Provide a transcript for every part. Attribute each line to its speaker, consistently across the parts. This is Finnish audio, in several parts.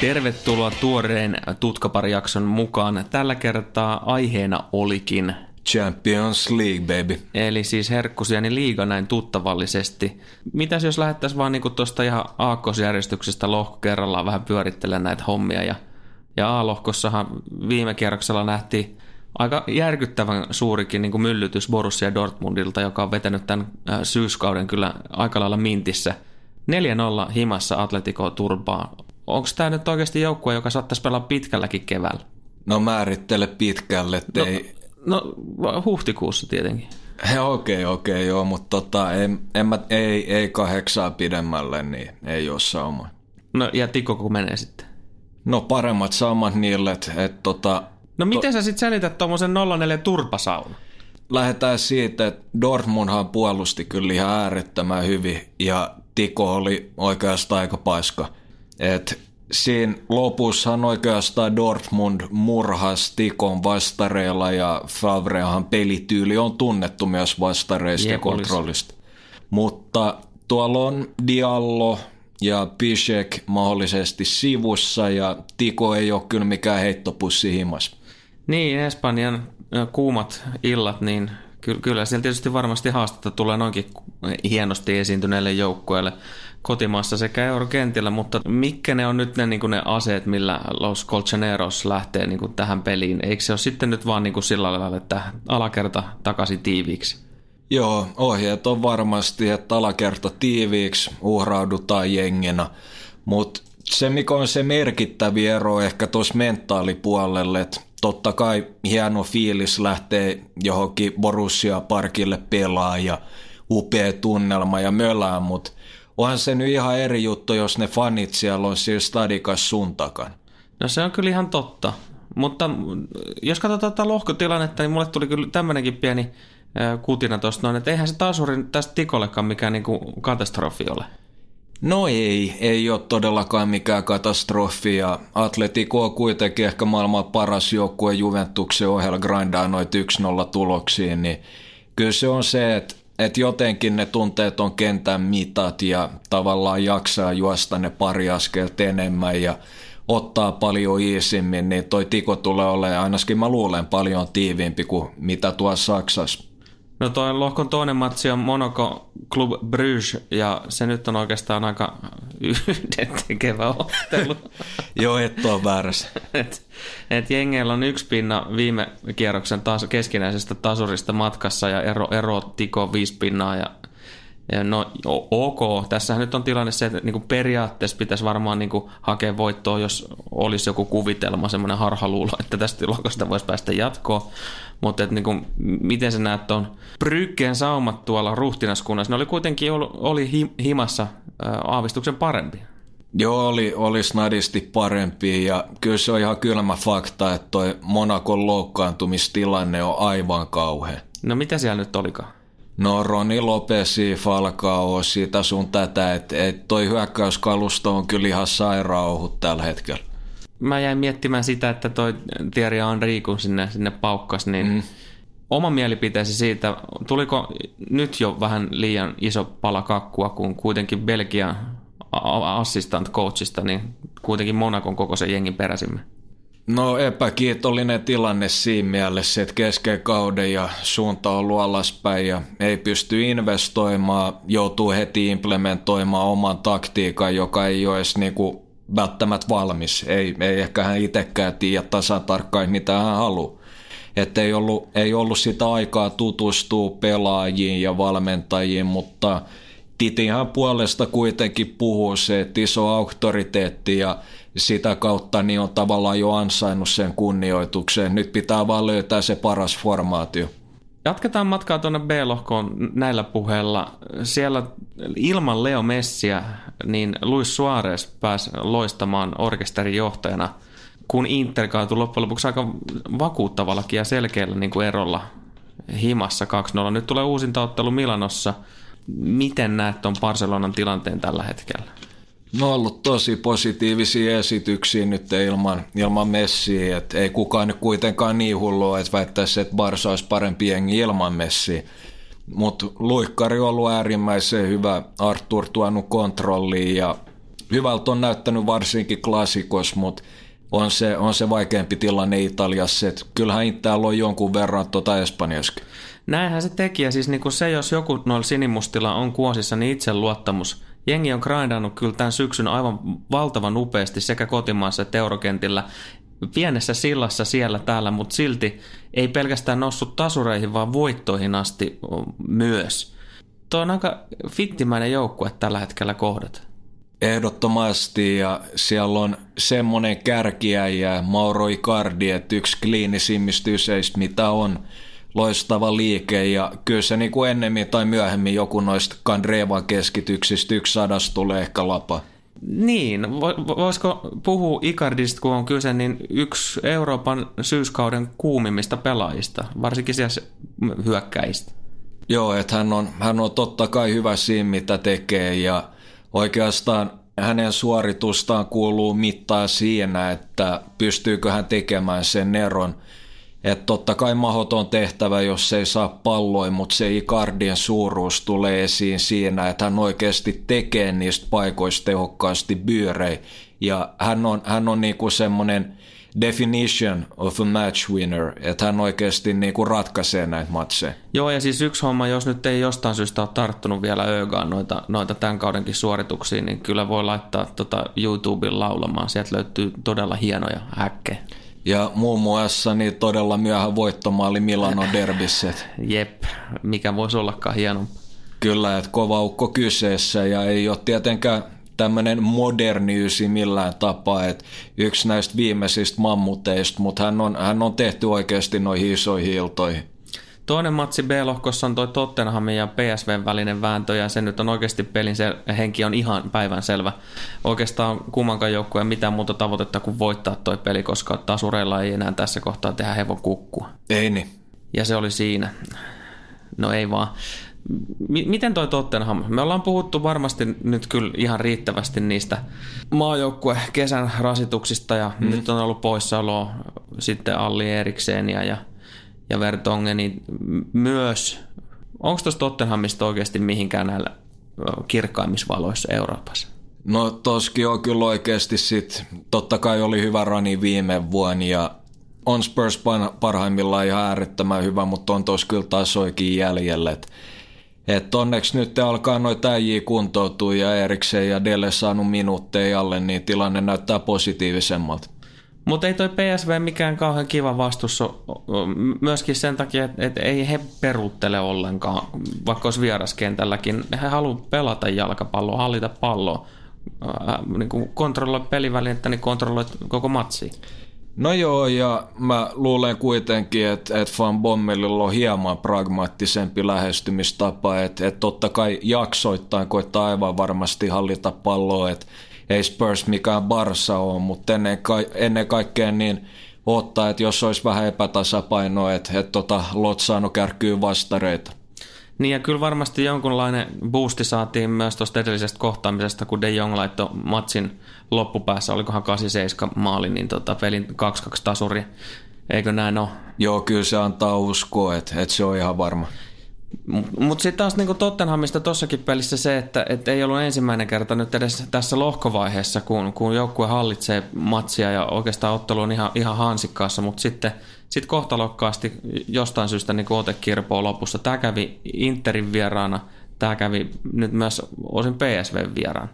Speaker 1: Tervetuloa tuoreen tutkaparijakson mukaan. Tällä kertaa aiheena olikin
Speaker 2: Champions League, baby.
Speaker 1: Eli siis herkkusieni liiga näin tuttavallisesti. Mitäs jos lähettäisiin vaan niinku tuosta ihan aakkosjärjestyksestä lohko kerrallaan vähän pyörittelemään näitä hommia. Ja, ja A-lohkossahan viime kierroksella nähtiin aika järkyttävän suurikin niin kuin myllytys Borussia Dortmundilta, joka on vetänyt tämän syyskauden kyllä aika lailla mintissä. 4-0 himassa Atletico Turbaa. Onko tämä nyt oikeasti joukkue, joka saattaisi pelaa pitkälläkin keväällä?
Speaker 2: No määrittele pitkälle,
Speaker 1: no,
Speaker 2: ei...
Speaker 1: no huhtikuussa tietenkin.
Speaker 2: Okei, okei, okay, okay, joo, mutta tota, en, en mä, ei, ei kahdeksaa pidemmälle, niin ei ole sauma.
Speaker 1: No ja Tiko kun menee sitten?
Speaker 2: No paremmat saumat niille, että et, tota,
Speaker 1: No miten to... sä sitten selität tuommoisen 04 turpasauna?
Speaker 2: Lähdetään siitä, että Dortmundhan puolusti kyllä ihan äärettömän hyvin ja Tiko oli oikeastaan aika paiska. Et siinä lopussahan oikeastaan Dortmund murhas Tikon vastareilla ja Favrehan pelityyli on tunnettu myös vastareista ja kontrollista. Mutta tuolla on Diallo ja Pishek mahdollisesti sivussa ja Tiko ei ole kyllä mikään heittopussi himas.
Speaker 1: Niin, Espanjan kuumat illat, niin kyllä siellä tietysti varmasti haastetta tulee noinkin hienosti esiintyneille joukkueille kotimaassa sekä eurokentillä, mutta mitkä ne on nyt ne, niin ne aseet, millä Los Colchoneros lähtee niin kuin tähän peliin? Eikö se ole sitten nyt vaan niin kuin sillä lailla, että alakerta takaisin tiiviiksi?
Speaker 2: Joo, ohjeet on varmasti, että alakerta tiiviiksi, uhraudutaan jenginä, mutta se mikä on se merkittävä ero ehkä tuossa mentaalipuolelle, että totta kai hieno fiilis lähtee johonkin Borussia-parkille pelaa ja upea tunnelma ja mölää, mutta onhan se nyt ihan eri juttu, jos ne fanit siellä on siellä stadikas sun takan.
Speaker 1: No se on kyllä ihan totta, mutta jos katsotaan tätä lohkotilannetta, niin mulle tuli kyllä tämmöinenkin pieni kutina tuosta noin, että eihän se tasuri tästä Tikollekaan mikään niinku katastrofi ole.
Speaker 2: No ei, ei ole todellakaan mikään katastrofi ja Atletico on kuitenkin ehkä maailman paras joukkue Juventuksen ohella grindaa noita 1-0 tuloksiin, niin kyllä se on se, että että jotenkin ne tunteet on kentän mitat ja tavallaan jaksaa juosta ne pari askelta enemmän ja ottaa paljon iisimmin, niin toi tiko tulee olemaan ainakin mä luulen paljon tiiviimpi kuin mitä tuossa Saksassa.
Speaker 1: No toi lohkon toinen matsi on Monaco Club Bruges ja se nyt on oikeastaan aika yhdentekevä ottelu.
Speaker 2: Joo, et ole väärässä.
Speaker 1: et, et jengeillä on yksi pinna viime kierroksen taas keskinäisestä tasurista matkassa ja ero, ero tiko viisi pinnaa ja No ok, tässähän nyt on tilanne se, että niin periaatteessa pitäisi varmaan niin hakea voittoa, jos olisi joku kuvitelma, semmoinen harhaluulo, että tästä lohkosta voisi päästä jatkoon. Mutta että niin kuin, miten sä näet tuon Brykkeen saumat tuolla ruhtinaskunnassa, ne oli kuitenkin oli, oli himassa ää, aavistuksen parempi.
Speaker 2: Joo, oli, oli snadisti parempi ja kyllä se on ihan kylmä fakta, että toi Monakon loukkaantumistilanne on aivan kauhea.
Speaker 1: No mitä siellä nyt olikaan?
Speaker 2: No Roni Lopesi, Falcao, sitä sun tätä, että et toi hyökkäyskalusto on kyllä ihan sairauhut tällä hetkellä.
Speaker 1: Mä jäin miettimään sitä, että toi Thierry Henry, kun sinne, sinne paukkas, niin mm. oma mielipiteesi siitä, tuliko nyt jo vähän liian iso pala kakkua, kun kuitenkin Belgian assistant coachista, niin kuitenkin Monakon koko sen jengin peräsimme?
Speaker 2: No epäkiitollinen tilanne siinä mielessä, että kesken kauden ja suunta on ollut alaspäin ja ei pysty investoimaan, joutuu heti implementoimaan oman taktiikan, joka ei ole edes niinku välttämättä valmis. Ei, ei ehkä hän itsekään tiedä tasan tarkkaan, mitä hän haluaa. Että ei ollut, ei ollut sitä aikaa tutustua pelaajiin ja valmentajiin, mutta Titihan puolesta kuitenkin puhuu se, että iso auktoriteetti ja sitä kautta niin on tavallaan jo ansainnut sen kunnioitukseen. Nyt pitää vaan löytää se paras formaatio.
Speaker 1: Jatketaan matkaa tuonne B-lohkoon näillä puheilla. Siellä ilman Leo Messiä, niin Luis Suarez pääsi loistamaan orkesterin johtajana, kun Inter kaatui loppujen lopuksi aika vakuuttavallakin ja selkeällä niin kuin erolla himassa 2-0. Nyt tulee uusinta ottelu Milanossa. Miten näet tuon Barcelonan tilanteen tällä hetkellä?
Speaker 2: No on ollut tosi positiivisia esityksiä nyt ilman, ilman Messiä, että ei kukaan nyt kuitenkaan niin hullua, että väittäisi, että Barsa olisi parempi jengi ilman Messiä. Mutta luikkari on ollut äärimmäisen hyvä, Artur tuonut kontrolliin ja hyvältä on näyttänyt varsinkin klassikos, mutta on se, on se vaikeampi tilanne Italiassa, että kyllähän Inter on jonkun verran tuota Espanjaskin.
Speaker 1: Näinhän se teki, ja siis niin kuin se, jos joku noilla sinimustilla on kuosissa, niin itseluottamus. Jengi on grindannut kyllä tämän syksyn aivan valtavan upeasti sekä kotimaassa että eurokentillä. Pienessä sillassa siellä täällä, mutta silti ei pelkästään noussut tasureihin, vaan voittoihin asti myös. Tuo on aika fittimäinen joukkue tällä hetkellä kohdat.
Speaker 2: Ehdottomasti ja siellä on semmoinen kärkiäjä Mauro Icardi, että yksi kliinisimmistä yseistä mitä on loistava liike ja kyllä se niin kuin ennemmin tai myöhemmin joku noista Kandrevan keskityksistä yksi sadas tulee ehkä lapa.
Speaker 1: Niin, voisiko puhua Icardista, kun on kyse, niin yksi Euroopan syyskauden kuumimmista pelaajista, varsinkin siellä hyökkäistä.
Speaker 2: Joo, että hän on, hän on totta kai hyvä siinä, mitä tekee ja oikeastaan hänen suoritustaan kuuluu mittaa siinä, että pystyykö hän tekemään sen eron. Että totta kai mahoton tehtävä, jos ei saa palloin, mutta se Icardien suuruus tulee esiin siinä, että hän oikeasti tekee niistä paikoista tehokkaasti byörei. Ja hän on, hän on niinku semmoinen definition of a match winner, että hän oikeasti niinku ratkaisee näitä matseja.
Speaker 1: Joo, ja siis yksi homma, jos nyt ei jostain syystä ole tarttunut vielä Ögaan noita, noita tämän kaudenkin suorituksia, niin kyllä voi laittaa tota YouTubeen laulamaan. Sieltä löytyy todella hienoja häkkejä.
Speaker 2: Ja muun muassa niin todella myöhä voittomaali Milano Derbissä.
Speaker 1: Jep, mikä voisi ollakaan hieno.
Speaker 2: Kyllä, että kova ukko kyseessä ja ei ole tietenkään tämmöinen modernyysi millään tapaa, että yksi näistä viimeisistä mammuteista, mutta hän on, hän on tehty oikeasti noihin isoihin iltoihin.
Speaker 1: Toinen matsi B-lohkossa on toi Tottenhamin ja PSVn välinen vääntö, ja se nyt on oikeasti pelin se henki on ihan päivän selvä. Oikeastaan kummankaan joukkueen mitään muuta tavoitetta kuin voittaa toi peli, koska tasureilla ei enää tässä kohtaa tehdä hevon kukkua.
Speaker 2: Ei niin.
Speaker 1: Ja se oli siinä. No ei vaan. M- miten toi Tottenham? Me ollaan puhuttu varmasti nyt kyllä ihan riittävästi niistä maajoukkue kesän rasituksista ja mm. nyt on ollut poissaolo sitten Alli Erikseen ja, ja, ja Vertongeni myös. Onko tuossa Tottenhamista oikeasti mihinkään näillä kirkkaimmisvaloissa Euroopassa?
Speaker 2: No toskin on kyllä oikeasti sit, totta kai oli hyvä rani viime vuonna ja on Spurs parhaimmillaan ihan äärettömän hyvä, mutta on tos kyllä taas oikein jäljellä. Et että onneksi nyt alkaa noita äijiä kuntoutua ja Eriksen ja Delle saanut minuutteja alle, niin tilanne näyttää positiivisemmalta.
Speaker 1: Mutta ei toi PSV mikään kauhean kiva vastus myöskin sen takia, että et ei he peruuttele ollenkaan, vaikka olisi vieraskentälläkin. He haluavat pelata jalkapalloa, hallita palloa, äh, niin kontrolloi pelivälinettä, niin kontrolloi koko matsi.
Speaker 2: No joo, ja mä luulen kuitenkin, että, että Van Bommelilla on hieman pragmaattisempi lähestymistapa, että, että totta kai jaksoittain koittaa aivan varmasti hallita palloa, että ei Spurs mikään Barsa ole, mutta ennen, ka- ennen kaikkea niin ottaa, että jos olisi vähän epätasapainoa, että, että tota, Lotsano kärkyy vastareita.
Speaker 1: Niin ja kyllä varmasti jonkunlainen boosti saatiin myös tuosta edellisestä kohtaamisesta, kun De Jong laittoi matsin loppupäässä, olikohan 87 maali, niin tota, pelin 2-2 tasuri. Eikö näin ole?
Speaker 2: Joo, kyllä se antaa uskoa, että, että se on ihan varma.
Speaker 1: Mutta sitten taas niin Tottenhamista tuossakin pelissä se, että, että ei ollut ensimmäinen kerta nyt edes tässä lohkovaiheessa, kun, kun joukkue hallitsee matsia ja oikeastaan ottelu on ihan, ihan hansikkaassa, mutta sitten sit kohtalokkaasti jostain syystä niin ote kirpoo lopussa. Tämä kävi Interin vieraana, tämä kävi nyt myös osin PSV vieraana.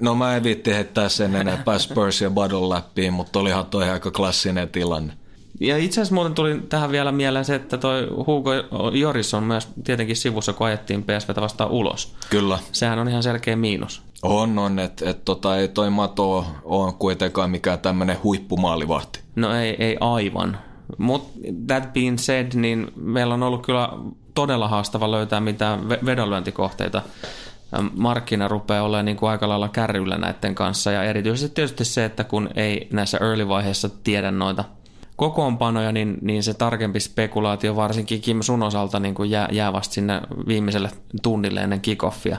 Speaker 2: No mä en viitti heittää sen enempää Spurs ja Badon läpi, mutta olihan toi aika klassinen tilanne.
Speaker 1: Ja itse asiassa muuten tuli tähän vielä mieleen se, että toi Hugo Joris on myös tietenkin sivussa, kun ajettiin PSVtä vastaan ulos.
Speaker 2: Kyllä.
Speaker 1: Sehän on ihan selkeä miinus.
Speaker 2: On, on, että et, tota, ei toi Mato ole kuitenkaan mikään tämmöinen huippumaalivahti.
Speaker 1: No ei, ei aivan. Mutta that being said, niin meillä on ollut kyllä todella haastava löytää mitään vedonlyöntikohteita markkina rupeaa olemaan niin kuin aika lailla kärryllä näiden kanssa. Ja erityisesti tietysti se, että kun ei näissä early-vaiheissa tiedä noita kokoonpanoja, niin, niin se tarkempi spekulaatio varsinkin Kim sun osalta niin kuin jää, jää vasta sinne viimeiselle tunnille ennen kickoffia.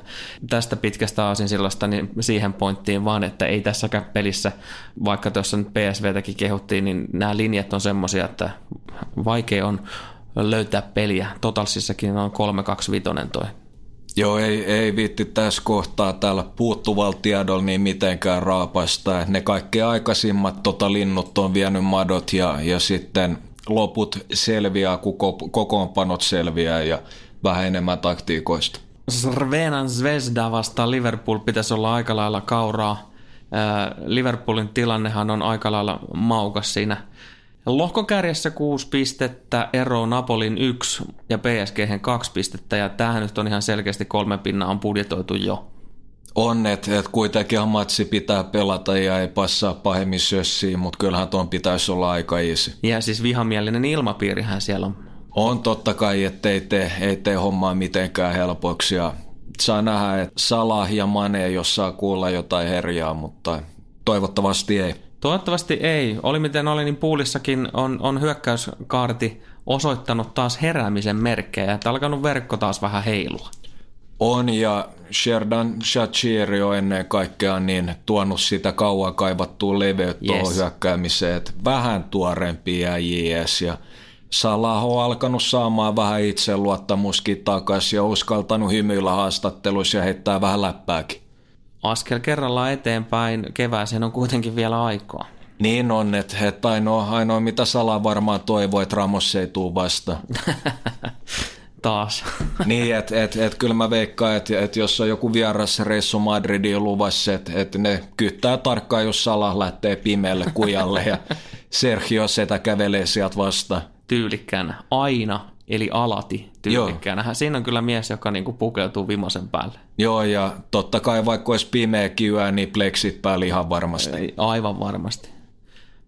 Speaker 1: Tästä pitkästä aasinsilasta niin siihen pointtiin vaan, että ei tässäkään pelissä, vaikka tuossa nyt PSVtäkin kehuttiin, niin nämä linjat on semmoisia, että vaikea on löytää peliä. Totalsissakin on 3-2-5 toi
Speaker 2: Joo, ei, ei viitti tässä kohtaa täällä puuttuvalla tiedolla niin mitenkään raapasta. Ne kaikki aikaisimmat tota, linnut on vienyt madot ja, ja sitten loput selviää, kun kokoonpanot selviää ja vähän enemmän taktiikoista.
Speaker 1: Srvenan Zvezda vastaan Liverpool pitäisi olla aika lailla kauraa. Liverpoolin tilannehan on aika lailla maukas siinä. Lohkokärjessä kuusi pistettä, ero Napolin yksi ja PSG 2 pistettä ja tähän nyt on ihan selkeästi kolme pinnaa on budjetoitu jo.
Speaker 2: On, että et kuitenkin matsi pitää pelata ja ei passaa pahemmin sössiin, mutta kyllähän tuon pitäisi olla aika easy.
Speaker 1: Ja siis vihamielinen ilmapiirihän siellä on.
Speaker 2: On totta kai, että ei tee, ei tee hommaa mitenkään helpoksi ja saa nähdä, että Salah ja Mane, jos saa kuulla jotain herjaa, mutta toivottavasti ei.
Speaker 1: Toivottavasti ei. Oli miten oli, niin puulissakin on, on hyökkäyskaarti osoittanut taas heräämisen merkkejä, että alkanut verkko taas vähän heilua.
Speaker 2: On ja Sherdan Shachiri on ennen kaikkea niin tuonut sitä kauan kaivattua leveyttä yes. tuohon hyökkäämiseen, että vähän tuorempi ja JS ja Salah on alkanut saamaan vähän itseluottamuskin takaisin ja uskaltanut hymyillä haastatteluissa ja heittää vähän läppääkin.
Speaker 1: Askel kerrallaan eteenpäin, kevääseen on kuitenkin vielä aikaa.
Speaker 2: Niin on, että, että ainoa, ainoa mitä Salah varmaan toivoo, että Ramos ei tule vasta.
Speaker 1: Taas.
Speaker 2: niin, että et, et, kyllä mä veikkaan, että et jos on joku vieras reissu Madridin luvassa, että et ne kyttää tarkkaan, jos Salah lähtee pimeälle kujalle ja Sergio Setä kävelee sieltä vastaan
Speaker 1: tyylikkäänä aina, eli alati tyylikkäänä. Joo. Siinä on kyllä mies, joka niinku pukeutuu vimosen päälle.
Speaker 2: Joo, ja totta kai vaikka olisi pimeä kivää, niin pleksit päällä ihan varmasti.
Speaker 1: Aivan varmasti.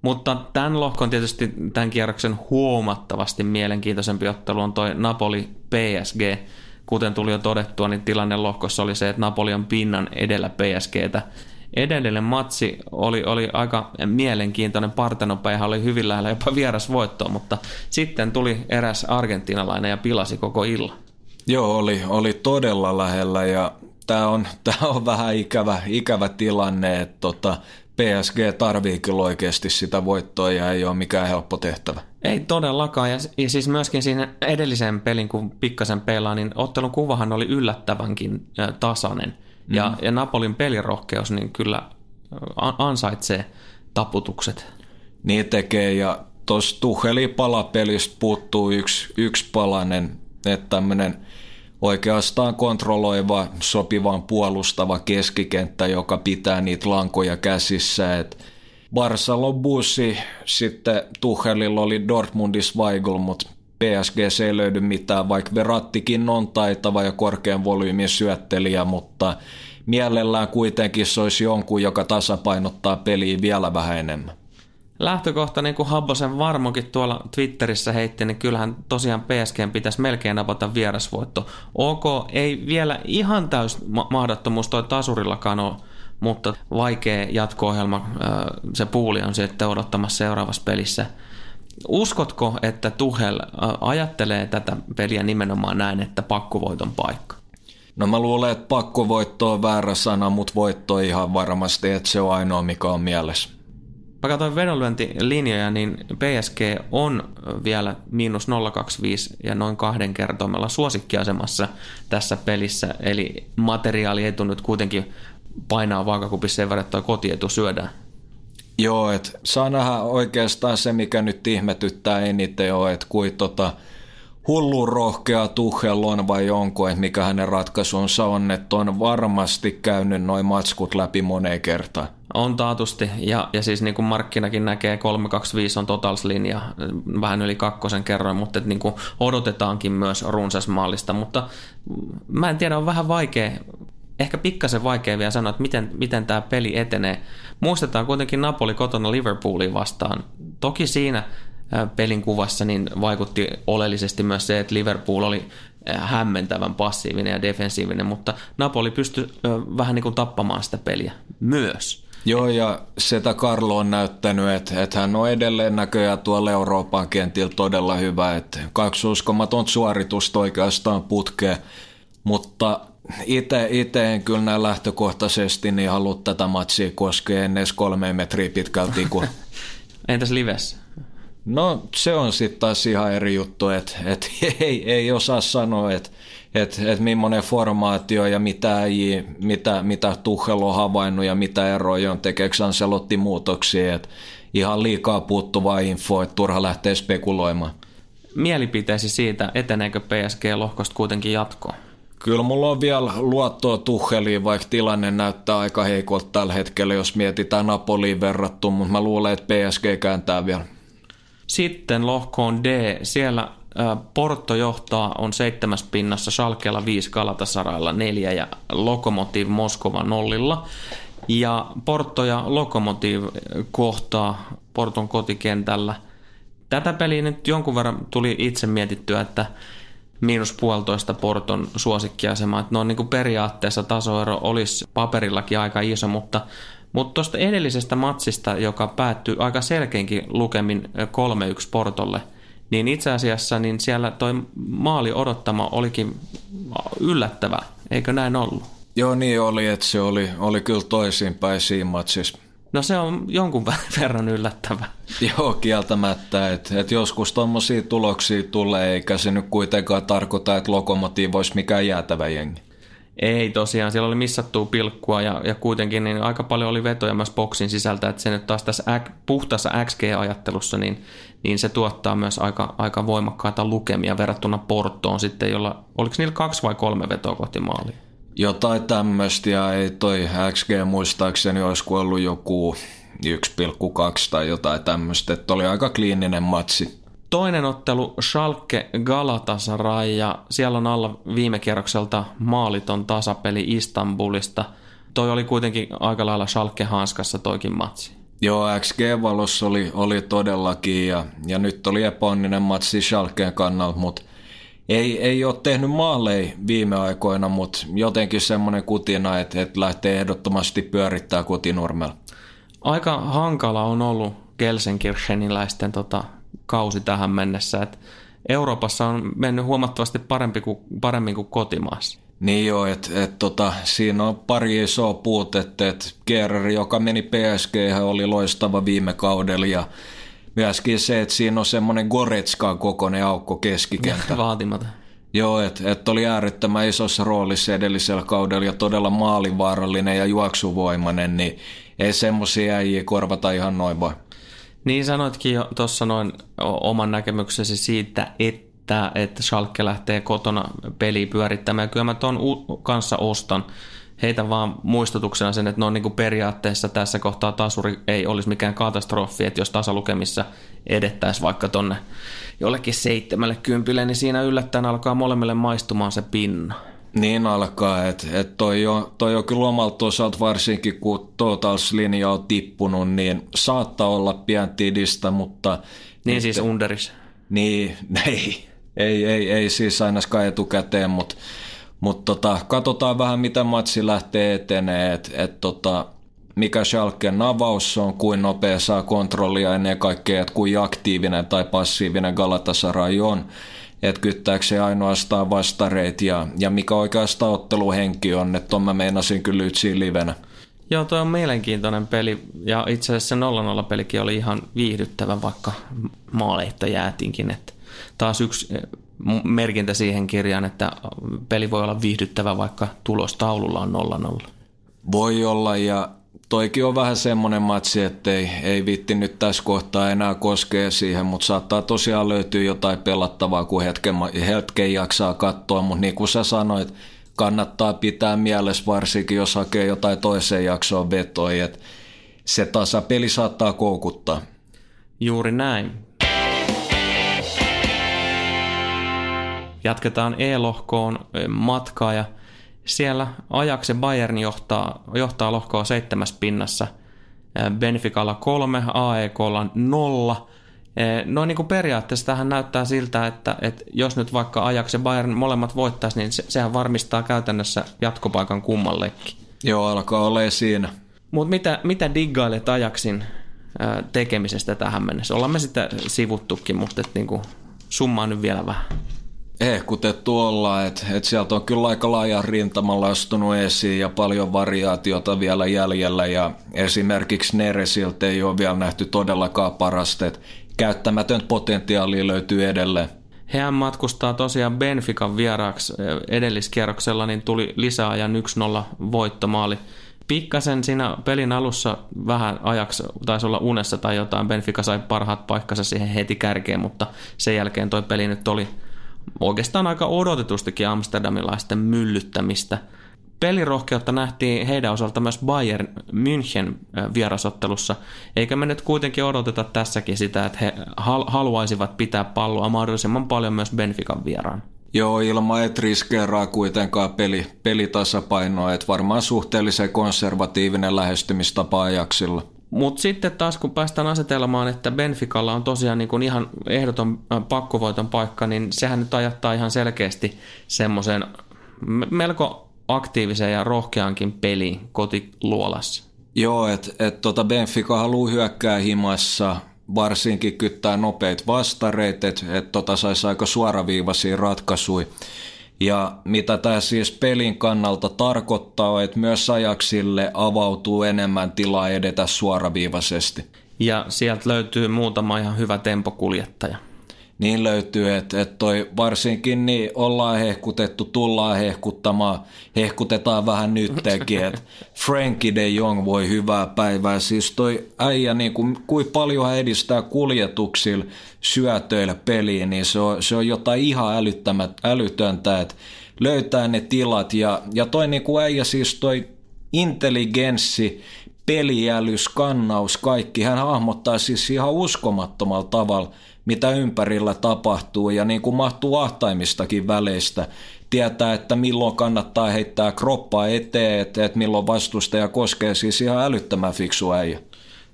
Speaker 1: Mutta tämän lohkon tietysti tämän kierroksen huomattavasti mielenkiintoisempi ottelu on toi Napoli PSG. Kuten tuli jo todettua, niin tilanne lohkossa oli se, että Napoli on pinnan edellä PSGtä edellinen matsi oli, oli aika mielenkiintoinen. Partenopeihan oli hyvin lähellä jopa vieras voittoa, mutta sitten tuli eräs argentinalainen ja pilasi koko illan.
Speaker 2: Joo, oli, oli todella lähellä ja tämä on, tää on vähän ikävä, ikävä tilanne, että tota, PSG tarvii kyllä oikeasti sitä voittoa ja ei ole mikään helppo tehtävä.
Speaker 1: Ei todellakaan, ja, ja siis myöskin siinä edellisen pelin, kun pikkasen pelaa, niin ottelun kuvahan oli yllättävänkin tasainen – ja, mm. ja Napolin pelirohkeus niin kyllä ansaitsee taputukset.
Speaker 2: Niin tekee ja tuossa Tuheli palapelistä puuttuu yksi, yksi palanen, että tämmöinen oikeastaan kontrolloiva, sopivan puolustava keskikenttä, joka pitää niitä lankoja käsissä. Et Barcelon bussi, sitten Tuhelilla oli Dortmundis Weigl, mutta PSG ei löydy mitään, vaikka Verattikin on taitava ja korkean volyymin syöttelijä, mutta mielellään kuitenkin se olisi jonkun, joka tasapainottaa peliä vielä vähän enemmän.
Speaker 1: Lähtökohta, niin kuin Habbosen varmokin tuolla Twitterissä heitti, niin kyllähän tosiaan PSG pitäisi melkein napata vierasvoitto. OK, ei vielä ihan täys mahdottomuus toi tasurillakaan ole, mutta vaikea jatko-ohjelma, se puuli on sitten odottamassa seuraavassa pelissä – Uskotko, että Tuhel ajattelee tätä peliä nimenomaan näin, että pakkovoiton paikka?
Speaker 2: No mä luulen, että pakkovoitto on väärä sana, mutta voitto ihan varmasti, että se on ainoa, mikä on mielessä.
Speaker 1: Mä katsoin vedonlyöntilinjoja, niin PSG on vielä miinus 025 ja noin kahden kertoimella suosikkiasemassa tässä pelissä, eli materiaalietu nyt kuitenkin painaa vaakakupissa sen verran, että kotietu syödään.
Speaker 2: Joo, että saa nähdä oikeastaan se, mikä nyt ihmetyttää eniten on, että kuin tota, hullun rohkea Tuchel on vai onko, että mikä hänen ratkaisunsa on, että on varmasti käynyt noin matskut läpi moneen kertaan.
Speaker 1: On taatusti, ja, ja siis niin kuin markkinakin näkee, 325 on totalslinja, vähän yli kakkosen kerroin, mutta niin kuin odotetaankin myös runsasmaalista, mutta mä en tiedä, on vähän vaikea ehkä pikkasen vaikea vielä sanoa, että miten, miten tämä peli etenee. Muistetaan kuitenkin Napoli kotona Liverpooliin vastaan. Toki siinä pelin kuvassa niin vaikutti oleellisesti myös se, että Liverpool oli hämmentävän passiivinen ja defensiivinen, mutta Napoli pystyi vähän niin kuin tappamaan sitä peliä myös.
Speaker 2: Joo, ja sitä Carlo on näyttänyt, että, että hän on edelleen näköjään tuolla Euroopan kentillä todella hyvä, että kaksi uskomaton suoritusta oikeastaan putkeen, mutta itse, itse en kyllä näin lähtökohtaisesti niin halua tätä matsia koskea ennen kolme metriä pitkälti. Kun...
Speaker 1: Entäs livessä?
Speaker 2: No se on sitten taas ihan eri juttu, että et, ei, ei osaa sanoa, että että et millainen formaatio ja mitä, ei, mitä, mitä Tuchel on havainnut ja mitä eroja on, tekeekö Ancelotti muutoksia, että ihan liikaa puuttuvaa infoa, että turha lähtee spekuloimaan.
Speaker 1: Mielipiteesi siitä, eteneekö PSG-lohkosta kuitenkin jatkoon?
Speaker 2: Kyllä mulla on vielä luottoa Tucheliin, vaikka tilanne näyttää aika heikolta tällä hetkellä, jos mietitään Napoliin verrattu, mutta mä luulen, että PSG kääntää vielä.
Speaker 1: Sitten lohkoon D. Siellä Porto johtaa, on seitsemäs pinnassa, Schalkeella 5, Galatasaraylla 4 ja Lokomotiv Moskova nollilla. Ja Porto ja Lokomotiv kohtaa Porton kotikentällä. Tätä peliä nyt jonkun verran tuli itse mietittyä, että miinus puolitoista Porton suosikkiasema. Että no niin kuin periaatteessa tasoero olisi paperillakin aika iso, mutta mutta tuosta edellisestä matsista, joka päättyi aika selkeinkin lukemin 3-1 Portolle, niin itse asiassa niin siellä toi maali odottama olikin yllättävä, eikö näin ollut?
Speaker 2: Joo niin oli, että se oli, oli kyllä toisinpäin siinä matsissa.
Speaker 1: No se on jonkun verran yllättävä.
Speaker 2: Joo, kieltämättä, että et joskus tuommoisia tuloksia tulee, eikä se nyt kuitenkaan tarkoita, että lokomotiivi olisi mikään jäätävä jengi.
Speaker 1: Ei tosiaan, siellä oli missattua pilkkua ja, ja kuitenkin niin aika paljon oli vetoja myös boksin sisältä, että se nyt taas tässä äk, puhtaassa XG-ajattelussa, niin, niin se tuottaa myös aika, aika voimakkaita lukemia verrattuna Portoon sitten, jolla, oliko niillä kaksi vai kolme vetoa kohti maalia?
Speaker 2: Jotain tämmöistä ja ei toi XG muistaakseni olisi ollut joku 1,2 tai jotain tämmöistä, että oli aika kliininen matsi.
Speaker 1: Toinen ottelu Schalke Galatasaray ja siellä on alla viime kierrokselta maaliton tasapeli Istanbulista. Toi oli kuitenkin aika lailla Schalke hanskassa toikin matsi.
Speaker 2: Joo, XG-valossa oli, oli todellakin ja, ja nyt oli epäonninen matsi Schalkeen kannalta, mutta ei, ei ole tehnyt maaleja viime aikoina, mutta jotenkin semmoinen kutina, että, että lähtee ehdottomasti pyörittää kotinurmella.
Speaker 1: Aika hankala on ollut Gelsenkircheniläisten tota, kausi tähän mennessä. Et Euroopassa on mennyt huomattavasti parempi kuin, paremmin kuin kotimaassa.
Speaker 2: Niin joo, että et tota, siinä on pari isoa puutetta, että Gerrari, joka meni PSG, oli loistava viime kaudella ja myöskin se, että siinä on semmoinen Goretskaan kokoinen aukko keskikentä.
Speaker 1: Vaatimaton.
Speaker 2: Joo, että et oli äärettömän isossa roolissa edellisellä kaudella ja todella maalivaarallinen ja juoksuvoimainen, niin ei semmoisia äijä korvata ihan noin vaan.
Speaker 1: Niin sanoitkin jo tuossa noin oman näkemyksesi siitä, että, että Schalke lähtee kotona peli pyörittämään. Kyllä mä ton kanssa ostan. Heitä vaan muistutuksena sen, että no niin kuin periaatteessa tässä kohtaa tasuri ei olisi mikään katastrofi, että jos tasalukemissa edettäisiin vaikka tonne jollekin seitsemälle kympille, niin siinä yllättäen alkaa molemmille maistumaan se pinna.
Speaker 2: Niin alkaa, että et toi, on, toi on kyllä omalta osalta varsinkin kun Totals-linja on tippunut, niin saattaa olla pian tidistä, mutta...
Speaker 1: Niin siis underis.
Speaker 2: Niin, ei, ei, ei, ei siis ainakaan etukäteen, mutta mut tota, katsotaan vähän mitä matsi lähtee etenee, että et tota, mikä Schalken avaus on, kuin nopea saa kontrollia ennen kaikkea, että kuin aktiivinen tai passiivinen Galatasaray on että kyttääkö se ainoastaan vastareit ja, ja mikä oikeastaan otteluhenki on, että on mä meinasin kyllä ytsiin livenä.
Speaker 1: Joo, toi on mielenkiintoinen peli ja itse asiassa se 0-0 pelikin oli ihan viihdyttävä, vaikka maaleita jäätinkin. Että taas yksi merkintä siihen kirjaan, että peli voi olla viihdyttävä, vaikka tulos taululla on 0-0.
Speaker 2: Voi olla ja toikin on vähän semmoinen matsi, että ei, ei vitti nyt tässä kohtaa enää koskea siihen, mutta saattaa tosiaan löytyä jotain pelattavaa, kun hetken, hetken jaksaa katsoa, mutta niin kuin sä sanoit, kannattaa pitää mielessä varsinkin, jos hakee jotain toiseen jaksoon vetoja, että se tasapeli saattaa koukuttaa.
Speaker 1: Juuri näin. Jatketaan E-lohkoon matkaa ja siellä Ajax ja Bayern johtaa, johtaa lohkoa seitsemäs pinnassa. Benficalla kolme, AEKlla nolla. Noin niin kuin periaatteessa tähän näyttää siltä, että, että jos nyt vaikka Ajax ja Bayern molemmat voittaisi, niin se, sehän varmistaa käytännössä jatkopaikan kummallekin.
Speaker 2: Joo, alkaa olla siinä.
Speaker 1: Mutta mitä, mitä diggailet Ajaxin tekemisestä tähän mennessä? Ollaan me sitä sivuttukin, mutta et niin kuin, summaa nyt vielä vähän
Speaker 2: hehkutettu olla, että, että sieltä on kyllä aika laaja rintamalla astunut esiin ja paljon variaatiota vielä jäljellä ja esimerkiksi Neresiltä ei ole vielä nähty todellakaan parasta, että käyttämätöntä potentiaalia löytyy edelleen.
Speaker 1: Hehän matkustaa tosiaan Benfican vieraaksi edelliskierroksella, niin tuli lisäajan 1-0 voittomaali. Pikkasen siinä pelin alussa vähän ajaksi taisi olla unessa tai jotain. Benfica sai parhaat paikkansa siihen heti kärkeen, mutta sen jälkeen toi peli nyt oli oikeastaan aika odotetustikin amsterdamilaisten myllyttämistä. Pelirohkeutta nähtiin heidän osalta myös Bayern München vierasottelussa, eikä me nyt kuitenkin odoteta tässäkin sitä, että he haluaisivat pitää palloa mahdollisimman paljon myös Benfican vieraan.
Speaker 2: Joo, ilman et riskeeraa kuitenkaan peli, pelitasapainoa, että varmaan suhteellisen konservatiivinen lähestymistapa ajaksilla.
Speaker 1: Mutta sitten taas kun päästään asetelmaan, että Benficalla on tosiaan niin ihan ehdoton pakkovoiton paikka, niin sehän nyt ajattaa ihan selkeästi semmoisen melko aktiivisen ja rohkeankin peliin kotiluolassa.
Speaker 2: Joo, että et tota Benfica haluaa hyökkää himassa, varsinkin kyttää nopeita vastareita, että et tota saisi aika suoraviivaisia ratkaisuja. Ja mitä tämä siis pelin kannalta tarkoittaa, että myös ajaksille avautuu enemmän tilaa edetä suoraviivaisesti.
Speaker 1: Ja sieltä löytyy muutama ihan hyvä tempokuljettaja
Speaker 2: niin löytyy, että, että toi varsinkin niin ollaan hehkutettu, tullaan hehkuttamaan, hehkutetaan vähän nyttenkin, että Frankie de Jong voi hyvää päivää. Siis toi äijä, niin kuin, kuin paljon hän edistää kuljetuksilla, syötöillä peliin, niin se on, se on jotain ihan älytöntä, että löytää ne tilat ja, ja toi niin kuin äijä siis toi intelligenssi, peliäly, skannaus, kaikki, hän hahmottaa siis ihan uskomattomalla tavalla – mitä ympärillä tapahtuu ja niin kuin mahtuu ahtaimistakin väleistä. Tietää, että milloin kannattaa heittää kroppaa eteen, että, että milloin vastustaja koskee siis ihan älyttömän fiksu äijä.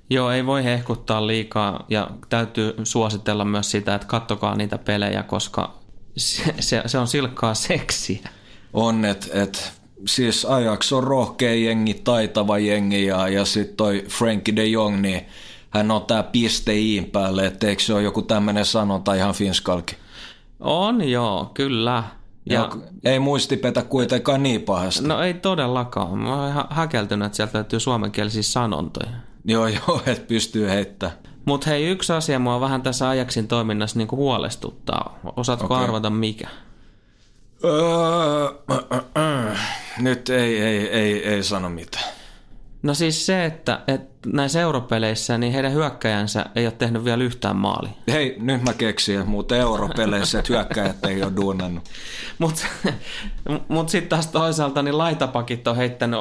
Speaker 1: Joo, ei voi hehkuttaa liikaa ja täytyy suositella myös sitä, että kattokaa niitä pelejä, koska se, se, se on silkkaa seksiä.
Speaker 2: On, että et, siis Ajax on rohkea jengi, taitava jengi ja, ja sitten toi Frankie de Jong, niin hän on tää piste iin päälle, että eikö se ole joku tämmöinen sanonta ihan finskalki?
Speaker 1: On joo, kyllä. Ja,
Speaker 2: ja ei muistipetä kuitenkaan niin pahasti.
Speaker 1: No ei todellakaan. Mä oon ihan häkeltynyt, että sieltä löytyy suomenkielisiä sanontoja.
Speaker 2: Joo, joo, että pystyy heittämään.
Speaker 1: Mutta hei, yksi asia mua vähän tässä ajaksin toiminnassa niinku huolestuttaa. Osaatko okay. arvata mikä?
Speaker 2: Öö, nyt ei, ei, ei, ei sano mitään.
Speaker 1: No siis se, että, että näissä europeleissä niin heidän hyökkäjänsä ei ole tehnyt vielä yhtään maali.
Speaker 2: Hei, nyt mä keksin, mutta europeleissä että hyökkäjät ei ole duunannut.
Speaker 1: Mutta mut sitten taas toisaalta niin laitapakit on heittänyt,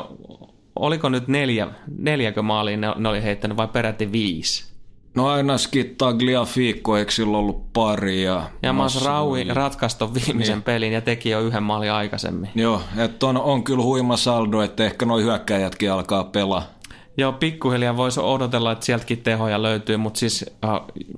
Speaker 1: oliko nyt neljä, neljäkö maaliin ne, ne oli heittänyt vai peräti viisi?
Speaker 2: No aina Taglia Fiikko, eikö sillä ollut pari? Ja,
Speaker 1: ja Mas Raui ratkaisi viimeisen niin. pelin ja teki jo yhden maalin aikaisemmin.
Speaker 2: Joo, että on, on kyllä huima saldo, että ehkä nuo hyökkäjätkin alkaa pelaa.
Speaker 1: Joo, pikkuhiljaa voisi odotella, että sieltäkin tehoja löytyy, mutta siis äh,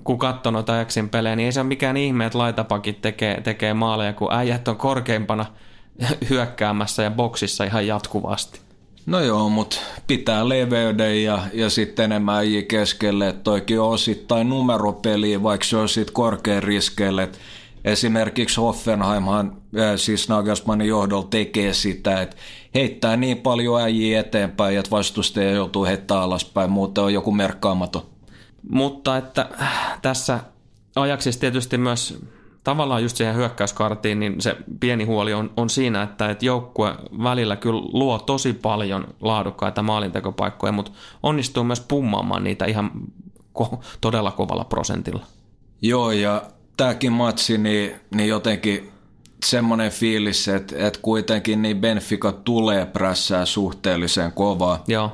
Speaker 1: kun katsoo noita ajaksin pelejä, niin ei se ole mikään ihme, että laitapakit tekee, tekee maaleja, kun äijät on korkeimpana hyökkäämässä ja boksissa ihan jatkuvasti.
Speaker 2: No joo, mutta pitää leveyden ja, ja sitten enemmän äijä keskelle, että toikin on osittain numeropeli, vaikka se on sitten korkean riskeille. Esimerkiksi Hoffenheimhan, siis Nagelsmannin johdolla tekee sitä, että heittää niin paljon äijiä eteenpäin, että vastustaja joutuu heittämään alaspäin, muuten on joku merkkaamaton.
Speaker 1: Mutta että äh, tässä ajaksissa tietysti myös tavallaan just siihen hyökkäyskartiin, niin se pieni huoli on, on siinä, että, että joukkue välillä kyllä luo tosi paljon laadukkaita maalintekopaikkoja, mutta onnistuu myös pummaamaan niitä ihan ko- todella kovalla prosentilla.
Speaker 2: Joo, ja tämäkin matsi, niin, niin jotenkin semmoinen fiilis, että, että kuitenkin niin Benfica tulee prässää suhteellisen kovaa.
Speaker 1: Joo.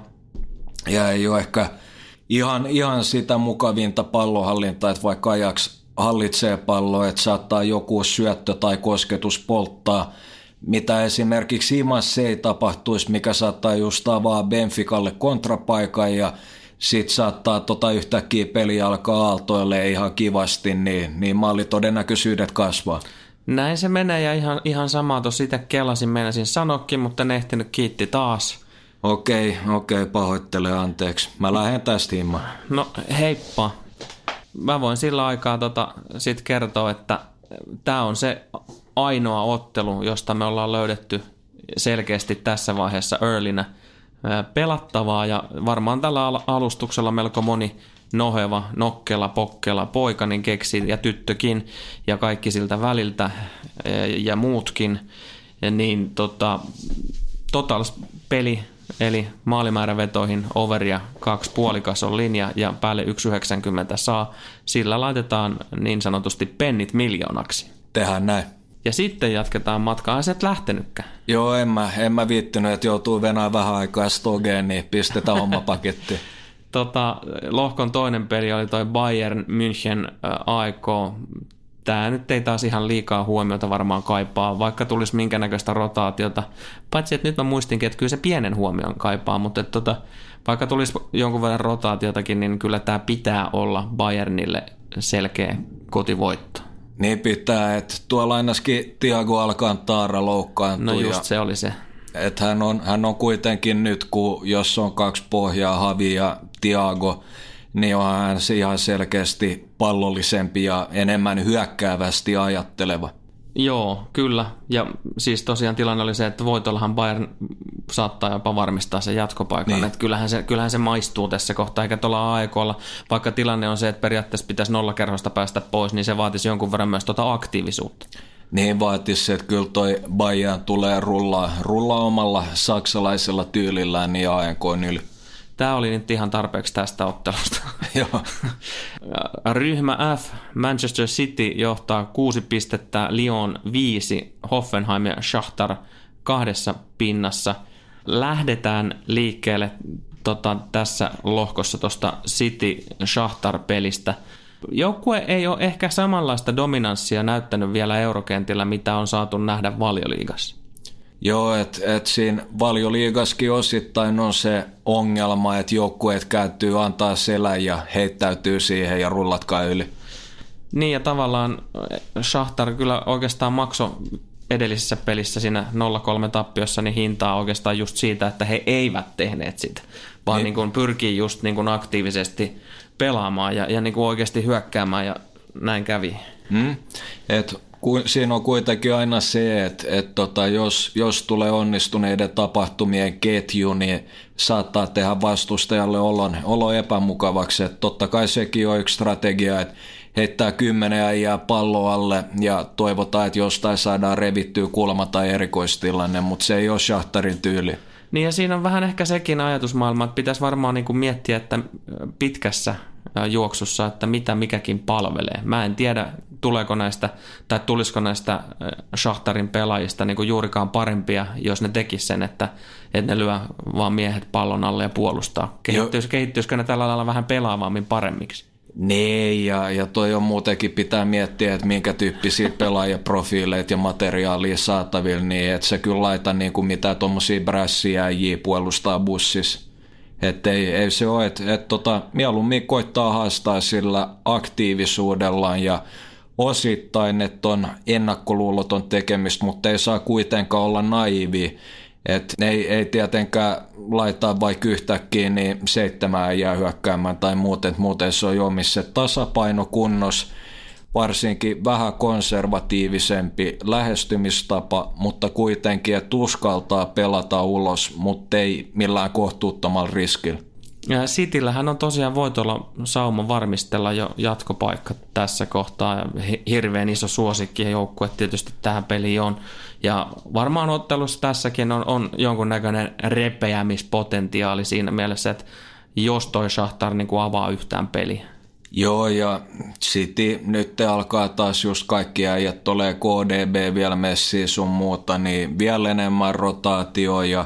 Speaker 2: Ja ei ole ehkä ihan, ihan sitä mukavinta pallohallintaa, että vaikka ajaksi hallitsee palloa, että saattaa joku syöttö tai kosketus polttaa, mitä esimerkiksi Imassa ei tapahtuisi, mikä saattaa just avaa Benficalle kontrapaikan ja sitten saattaa tota yhtäkkiä peli alkaa aaltoille ihan kivasti, niin, niin todennäköisyydet kasvaa.
Speaker 1: Näin se menee ja ihan, ihan samaa tuossa sitä kelasin meinasin sanokin, mutta ne ehtinyt kiitti taas.
Speaker 2: Okei, okei, pahoittele anteeksi. Mä lähden tästä himmaan.
Speaker 1: No heippa mä voin sillä aikaa tota, sit kertoa, että tämä on se ainoa ottelu, josta me ollaan löydetty selkeästi tässä vaiheessa earlynä pelattavaa. Ja varmaan tällä alustuksella melko moni noheva, nokkela, pokkela poika niin keksi, ja tyttökin, ja kaikki siltä väliltä, ja muutkin, niin tota, Totals peli, eli maalimäärävetoihin overia kaksi puolikason linja ja päälle 1,90 saa. Sillä laitetaan niin sanotusti pennit miljoonaksi.
Speaker 2: Tehdään näin.
Speaker 1: Ja sitten jatketaan matkaa. Ai et lähtenytkään?
Speaker 2: Joo, en mä, en mä viittynyt, että joutuu venää vähän aikaa stogeen, niin pistetään homma paketti.
Speaker 1: tota, lohkon toinen peli oli toi Bayern München AEK tämä nyt ei taas ihan liikaa huomiota varmaan kaipaa, vaikka tulisi minkä näköistä rotaatiota. Paitsi, että nyt mä muistinkin, että kyllä se pienen huomion kaipaa, mutta että tota, vaikka tulisi jonkun verran rotaatiotakin, niin kyllä tämä pitää olla Bayernille selkeä kotivoitto.
Speaker 2: Niin pitää, että tuolla ainakin Tiago Alcantara loukkaantui.
Speaker 1: No just se oli se.
Speaker 2: Että hän on, hän on kuitenkin nyt, kun jos on kaksi pohjaa, Havi ja Tiago, niin onhan hän ihan selkeästi pallollisempi ja enemmän hyökkäävästi ajatteleva.
Speaker 1: Joo, kyllä. Ja siis tosiaan tilanne oli se, että voitollahan Bayern saattaa jopa varmistaa sen jatkopaikan. Niin. Että kyllähän, se, kyllähän se maistuu tässä kohtaa, eikä tuolla AEKlla, vaikka tilanne on se, että periaatteessa pitäisi nollakerhosta päästä pois, niin se vaatisi jonkun verran myös tuota aktiivisuutta.
Speaker 2: Niin vaatisi, että kyllä toi Bayern tulee rullaa, rullaa omalla saksalaisella tyylillään niin AEK yli.
Speaker 1: Tämä oli nyt ihan tarpeeksi tästä ottelusta. Ryhmä F, Manchester City johtaa kuusi pistettä, Lyon viisi, Hoffenheim ja Schachtar kahdessa pinnassa. Lähdetään liikkeelle tota, tässä lohkossa tuosta City-Schachtar-pelistä. Joukkue ei ole ehkä samanlaista dominanssia näyttänyt vielä eurokentillä, mitä on saatu nähdä valioliigassa.
Speaker 2: Joo, että et siinä valioliigaskin osittain on se ongelma, että joukkueet käytyy antaa selän ja heittäytyy siihen ja rullatkaa yli.
Speaker 1: Niin ja tavallaan eh, Shahtar kyllä oikeastaan maksoi edellisessä pelissä siinä 0-3 tappiossa niin hintaa oikeastaan just siitä, että he eivät tehneet sitä, vaan niin. Niin kuin pyrkii just niin kuin aktiivisesti pelaamaan ja, ja niin kuin oikeasti hyökkäämään ja näin kävi.
Speaker 2: Mm. Et siinä on kuitenkin aina se, että, että tota, jos, jos tulee onnistuneiden tapahtumien ketju, niin saattaa tehdä vastustajalle olon, olo epämukavaksi. Että totta kai sekin on yksi strategia, että heittää kymmenen ja pallo alle ja toivotaan, että jostain saadaan revittyä kulma tai erikoistilanne, mutta se ei ole Shahtarin tyyli.
Speaker 1: Niin ja siinä on vähän ehkä sekin ajatusmaailma, että pitäisi varmaan niin kuin miettiä, että pitkässä juoksussa, että mitä mikäkin palvelee. Mä en tiedä, tuleeko näistä, tai tulisiko näistä Shahtarin pelaajista niin juurikaan parempia, jos ne tekis sen, että, että ne lyö vaan miehet pallon alle ja puolustaa. Kehittyis, kehittyisikö ne tällä lailla vähän pelaavammin paremmiksi?
Speaker 2: Nee, ja, ja toi on muutenkin pitää miettiä, että minkä tyyppisiä pelaajaprofiileita ja materiaalia saatavilla, niin että se kyllä laita niin kuin mitä tuommoisia brässiäjiä puolustaa bussissa. Että ei, ei se ole, että et tota, mieluummin koittaa haastaa sillä aktiivisuudellaan ja osittain, että on ennakkoluuloton tekemistä, mutta ei saa kuitenkaan olla naivi. Et ei, ei tietenkään laittaa vaikka yhtäkkiä niin seitsemään jää hyökkäämään tai muuten, muuten se on jo missä tasapaino varsinkin vähän konservatiivisempi lähestymistapa, mutta kuitenkin, että uskaltaa pelata ulos, mutta ei millään kohtuuttomalla riskillä.
Speaker 1: Ja Cityllähän on tosiaan voitolla sauma varmistella jo jatkopaikka tässä kohtaa. Hirveän iso suosikki ja joukkue tietysti tähän peliin on. Ja varmaan ottelussa tässäkin on, on jonkunnäköinen repeämispotentiaali siinä mielessä, että jos toi Shahtar niin avaa yhtään peliä.
Speaker 2: Joo, ja City nyt alkaa taas just kaikki äijät tulee KDB vielä Messi sun muuta, niin vielä enemmän rotaatio ja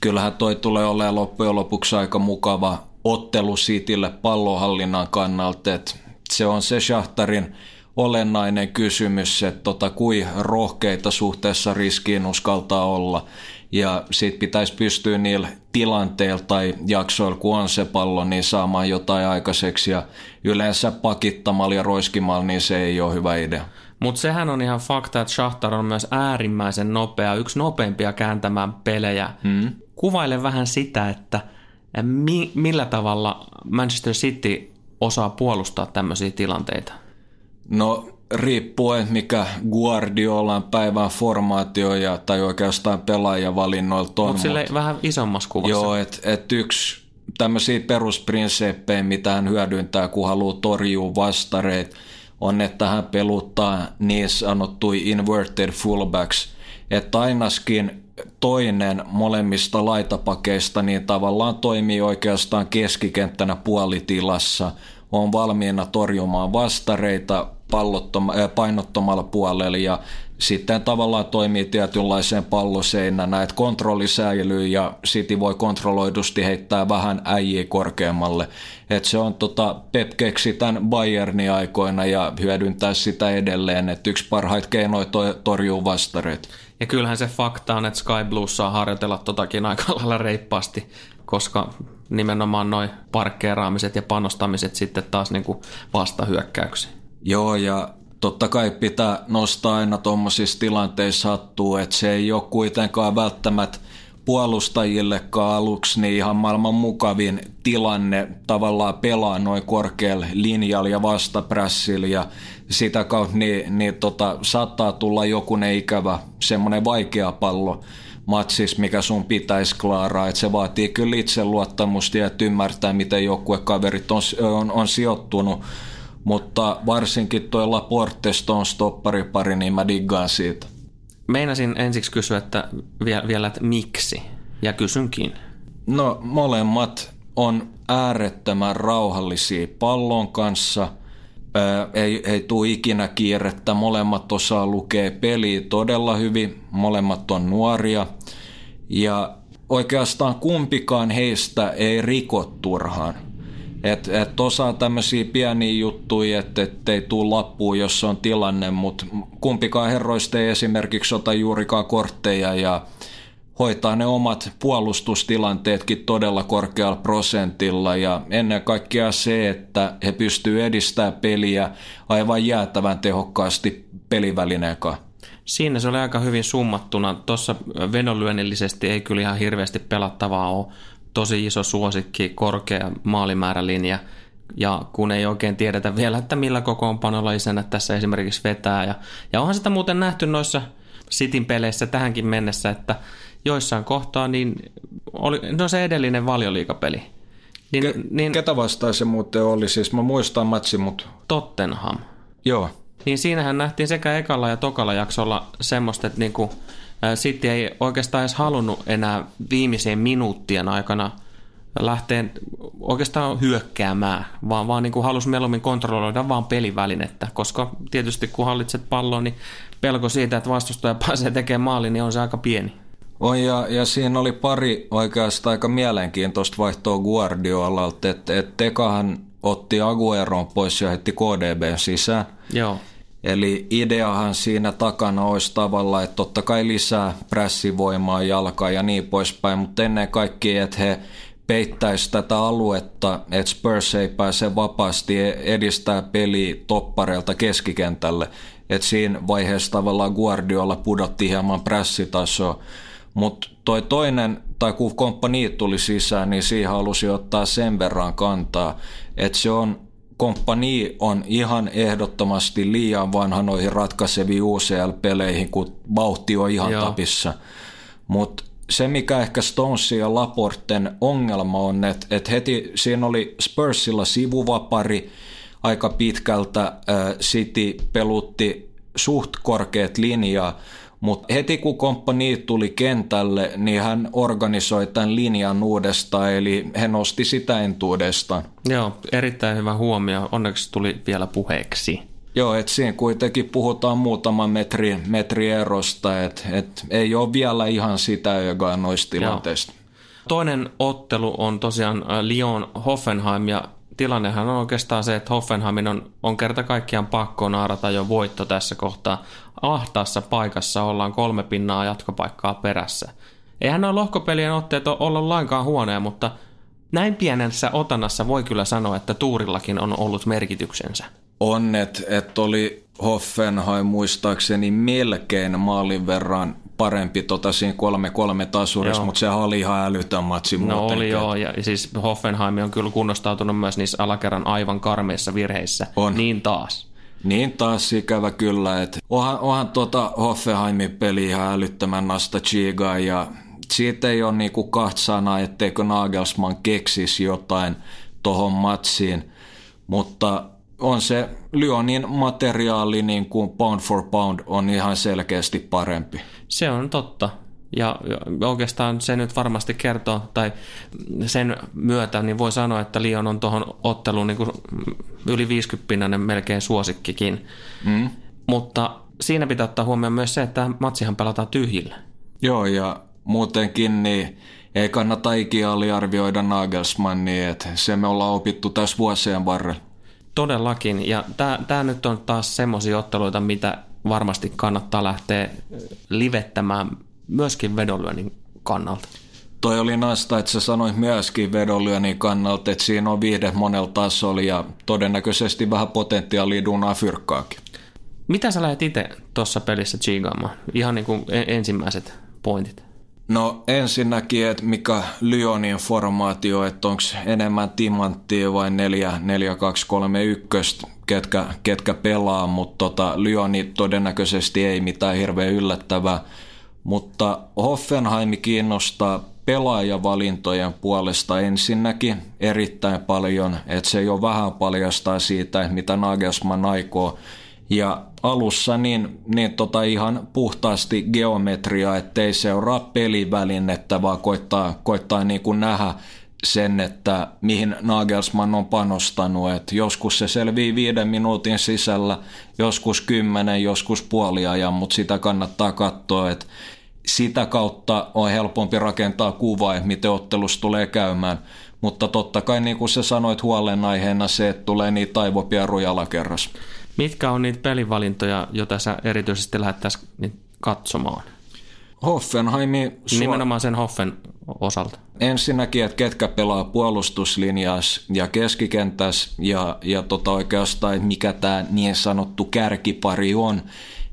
Speaker 2: kyllähän toi tulee olemaan loppujen lopuksi aika mukava ottelu Citylle pallonhallinnan kannalta, että se on se Shahtarin olennainen kysymys, että tota, kui rohkeita suhteessa riskiin uskaltaa olla. Ja sitten pitäisi pystyä niillä tilanteilla tai jaksoilla, kun on se pallo, niin saamaan jotain aikaiseksi. Ja yleensä pakittamalla ja roiskimalla, niin se ei ole hyvä idea.
Speaker 1: Mutta sehän on ihan fakta, että Shahtar on myös äärimmäisen nopea, yksi nopeimpia kääntämään pelejä. Hmm. Kuvaile vähän sitä, että mi- millä tavalla Manchester City osaa puolustaa tämmöisiä tilanteita.
Speaker 2: No riippuen mikä Guardiolan päivän formaatio ja, tai oikeastaan pelaajavalinnoilta on.
Speaker 1: Mutta sille vähän isommassa kuvassa.
Speaker 2: Joo, että et yksi tämmöisiä perusprinseppejä, mitä hän hyödyntää, kun haluaa torjua vastareita, on, että hän peluttaa niin sanottui inverted fullbacks, että ainakin toinen molemmista laitapakeista niin tavallaan toimii oikeastaan keskikenttänä puolitilassa, on valmiina torjumaan vastareita äh, painottomalla puolella ja sitten tavallaan toimii tietynlaiseen palloseinänä, että kontrolli säilyy ja City voi kontrolloidusti heittää vähän äijiä korkeammalle. Että se on tota, Pep keksi tämän Bayernin aikoina ja hyödyntää sitä edelleen, että yksi parhaita keinoja to- torjuu vastareita.
Speaker 1: Ja kyllähän se fakta on, että Sky Blues saa harjoitella totakin aika lailla reippaasti, koska nimenomaan noin parkkeeraamiset ja panostamiset sitten taas niin vastahyökkäyksiin.
Speaker 2: Joo, ja totta kai pitää nostaa aina tuommoisissa tilanteissa hattua, että se ei ole kuitenkaan välttämättä puolustajillekaan aluksi niin ihan maailman mukavin tilanne tavallaan pelaa noin korkealla linjalla ja vastaprässillä ja sitä kautta niin, niin tota, saattaa tulla jokunen ikävä semmoinen vaikea pallo matsis, mikä sun pitäisi klaaraa. että se vaatii kyllä itseluottamusta ja ymmärtää, miten kaverit on, on, on sijoittunut. Mutta varsinkin tuo Laporte Stone stopparipari, niin mä diggaan siitä.
Speaker 1: Meinasin ensiksi kysyä, että vielä, että miksi, ja kysynkin.
Speaker 2: No molemmat on äärettömän rauhallisia pallon kanssa. Ää, ei, ei tule ikinä kiirettä. Molemmat osaa lukea peliä todella hyvin. Molemmat on nuoria. Ja oikeastaan kumpikaan heistä ei riko turhaan. Että et osaa tämmöisiä pieniä juttuja, että et ei tule lappuun, jos on tilanne, mutta kumpikaan herroista ei esimerkiksi ota juurikaan kortteja ja hoitaa ne omat puolustustilanteetkin todella korkealla prosentilla ja ennen kaikkea se, että he pystyvät edistämään peliä aivan jäätävän tehokkaasti pelivälineekaan.
Speaker 1: Siinä se oli aika hyvin summattuna. Tuossa venolyönnillisesti ei kyllä ihan hirveästi pelattavaa ole. Tosi iso suosikki, korkea maalimäärälinja ja kun ei oikein tiedetä vielä, että millä kokoonpanolla isänä tässä esimerkiksi vetää. Ja, ja onhan sitä muuten nähty noissa Sitin peleissä tähänkin mennessä, että joissain kohtaa, niin oli, no se edellinen valioliikapeli.
Speaker 2: Niin, Ke, niin, ketä vastaan se muuten oli? Siis mä muistan matsi, mutta...
Speaker 1: Tottenham.
Speaker 2: Joo.
Speaker 1: Niin siinähän nähtiin sekä ekalla ja tokalla jaksolla semmoista, että niinku, City ei oikeastaan edes halunnut enää viimeiseen minuuttien aikana lähteä oikeastaan hyökkäämään, vaan, vaan niin kuin halusi mieluummin kontrolloida vaan pelivälinettä, koska tietysti kun hallitset palloa, niin pelko siitä, että vastustaja pääsee tekemään maali, niin on se aika pieni.
Speaker 2: On ja, ja siinä oli pari oikeastaan aika mielenkiintoista vaihtoa Guardiolalta, että et Tekahan otti Agueron pois ja heti KDB sisään.
Speaker 1: Joo.
Speaker 2: Eli ideahan siinä takana olisi tavalla, että totta kai lisää pressivoimaa jalkaa ja niin poispäin, mutta ennen kaikkea, että he peittäisi tätä aluetta, että Spurs ei pääse vapaasti edistää peliä toppareilta keskikentälle. Että siinä vaiheessa tavallaan Guardiola pudotti hieman pressitasoa. Mutta toi toinen, tai kun komppani tuli sisään, niin siihen halusi ottaa sen verran kantaa, että se on komppani on ihan ehdottomasti liian vanha noihin ratkaiseviin UCL-peleihin, kun vauhti on ihan Joo. tapissa. Mutta se, mikä ehkä Stonesin ja Laporten ongelma on, että, että heti siinä oli Spursilla sivuvapari aika pitkältä, äh, City pelutti suht korkeat linjaa, mutta heti kun komppani tuli kentälle, niin hän organisoi tämän linjan uudestaan, eli hän nosti sitä entuudestaan.
Speaker 1: Joo, erittäin hyvä huomio. Onneksi tuli vielä puheeksi.
Speaker 2: Joo, että siinä kuitenkin puhutaan muutaman metri, metri erosta, että et ei ole vielä ihan sitä joka noista tilanteista. Joo.
Speaker 1: Toinen ottelu on tosiaan äh, Lyon Hoffenheim ja tilannehan on oikeastaan se, että Hoffenheimin on, on kerta kaikkiaan pakko naarata jo voitto tässä kohtaa. Ahtaassa paikassa ollaan kolme pinnaa jatkopaikkaa perässä. Eihän nuo lohkopelien otteet ole ollut lainkaan huoneja, mutta näin pienessä otannassa voi kyllä sanoa, että tuurillakin on ollut merkityksensä.
Speaker 2: On, että et oli Hoffenheim muistaakseni melkein maalin verran parempi tota siinä 3-3 tasurissa, mutta se oli ihan älytön matsi
Speaker 1: No muutenkin. oli joo, ja siis Hoffenheim on kyllä kunnostautunut myös niissä alakerran aivan karmeissa virheissä. On. Niin taas.
Speaker 2: Niin taas ikävä kyllä, että onhan, onhan tuota Hoffenheimin peli ihan älyttömän nasta chiga ja siitä ei ole niinku kahta sanaa, etteikö Nagelsmann keksisi jotain tohon matsiin, mutta on se Lyonin materiaali niin kuin pound for pound on ihan selkeästi parempi.
Speaker 1: Se on totta. Ja oikeastaan se nyt varmasti kertoo, tai sen myötä niin voi sanoa, että Lyon on tuohon otteluun niin kuin yli 50 melkein suosikkikin. Mm. Mutta siinä pitää ottaa huomioon myös se, että matsihan pelataan tyhjillä.
Speaker 2: Joo, ja muutenkin niin ei kannata ikinä aliarvioida Nagelsmannia, että se me ollaan opittu tässä vuosien varrella.
Speaker 1: Todellakin, ja tämä nyt on taas semmoisia otteluita, mitä varmasti kannattaa lähteä livettämään myöskin vedonlyönnin kannalta.
Speaker 2: Toi oli naista, että sä sanoit myöskin vedonlyönnin kannalta, että siinä on viihde monella tasolla ja todennäköisesti vähän potentiaalia duunaa fyrkkaakin.
Speaker 1: Mitä sä lähdet itse tuossa pelissä chigaamaan? Ihan niin kuin ensimmäiset pointit.
Speaker 2: No ensinnäkin, että mikä Lyonin formaatio, että onko enemmän timanttia vai 4, 4 2 3 1, ketkä, ketkä pelaa, mutta tota, Lyoni todennäköisesti ei mitään hirveän yllättävää. Mutta Hoffenheim kiinnostaa pelaajavalintojen puolesta ensinnäkin erittäin paljon, että se jo vähän paljastaa siitä, mitä Nagelsmann aikoo ja alussa niin, niin tota ihan puhtaasti geometria, ettei seuraa pelivälinettä, vaan koittaa, koittaa niin kuin nähdä sen, että mihin Nagelsmann on panostanut. että joskus se selvii viiden minuutin sisällä, joskus kymmenen, joskus puoliajan, mutta sitä kannattaa katsoa, että sitä kautta on helpompi rakentaa kuvaa, että miten ottelus tulee käymään. Mutta totta kai niin kuin sä sanoit huolenaiheena se, että tulee niitä aivopieruja alakerras.
Speaker 1: Mitkä on niitä pelivalintoja, joita sä erityisesti lähettäisiin katsomaan?
Speaker 2: Hoffenheimi...
Speaker 1: Sua... Nimenomaan sen Hoffen osalta.
Speaker 2: Ensinnäkin, että ketkä pelaa puolustuslinjas ja keskikentäs ja, ja tota oikeastaan, mikä tämä niin sanottu kärkipari on,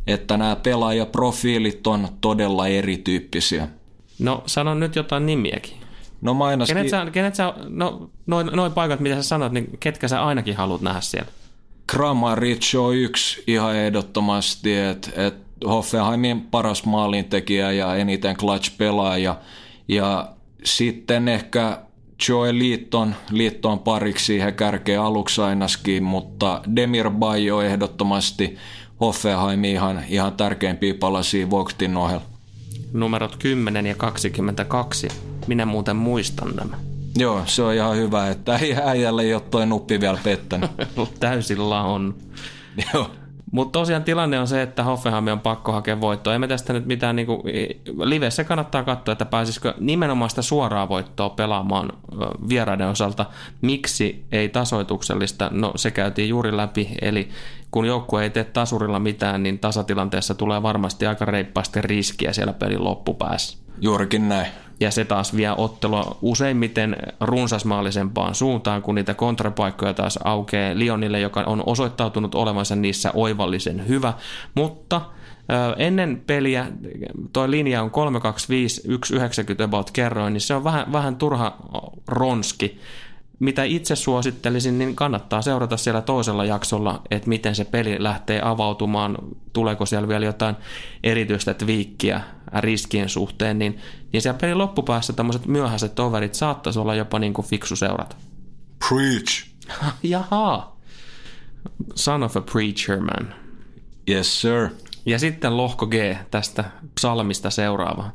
Speaker 2: että nämä pelaajaprofiilit on todella erityyppisiä.
Speaker 1: No sano nyt jotain nimiäkin.
Speaker 2: No mainoskin...
Speaker 1: Kenet sä, kenet sä, no noin, noin paikat, mitä sä sanot, niin ketkä sä ainakin haluat nähdä siellä?
Speaker 2: Kramaric on yksi ihan ehdottomasti, että et Hoffenheimin paras maalintekijä ja eniten clutch-pelaaja. Ja sitten ehkä Joe Liitton, Liitton pariksi siihen kärkeen aluksi ainakin, mutta Demir Bayo ehdottomasti Hoffenheim ihan, ihan tärkeimpiä palasia Vogtin ohella.
Speaker 1: Numerot 10 ja 22. Minä muuten muistan nämä.
Speaker 2: Joo, se on ihan hyvä, että ei äijälle ei ole toi nuppi vielä pettänyt.
Speaker 1: Täysillä on.
Speaker 2: Joo.
Speaker 1: Mutta tosiaan tilanne on se, että Hoffenheim on pakko hakea voittoa. Emme tästä nyt mitään, niinku, livessä kannattaa katsoa, että pääsisikö nimenomaan sitä suoraa voittoa pelaamaan vieraiden osalta. Miksi ei tasoituksellista? No se käytiin juuri läpi, eli kun joukkue ei tee tasurilla mitään, niin tasatilanteessa tulee varmasti aika reippaasti riskiä siellä pelin loppupäässä.
Speaker 2: Juurikin näin.
Speaker 1: Ja se taas vie ottelua useimmiten runsasmaallisempaan suuntaan, kun niitä kontrapaikkoja taas aukeaa Lionille, joka on osoittautunut olevansa niissä oivallisen hyvä. Mutta ennen peliä toi linja on 325 190 about kerroin, niin se on vähän, vähän turha ronski mitä itse suosittelisin, niin kannattaa seurata siellä toisella jaksolla, että miten se peli lähtee avautumaan, tuleeko siellä vielä jotain erityistä twiikkiä riskien suhteen, niin, niin siellä pelin loppupäässä tämmöiset myöhäiset toverit saattaisi olla jopa niin kuin fiksu seurata.
Speaker 2: Preach!
Speaker 1: Jaha! Son of a preacher man.
Speaker 2: Yes, sir.
Speaker 1: Ja sitten lohko G tästä psalmista seuraava.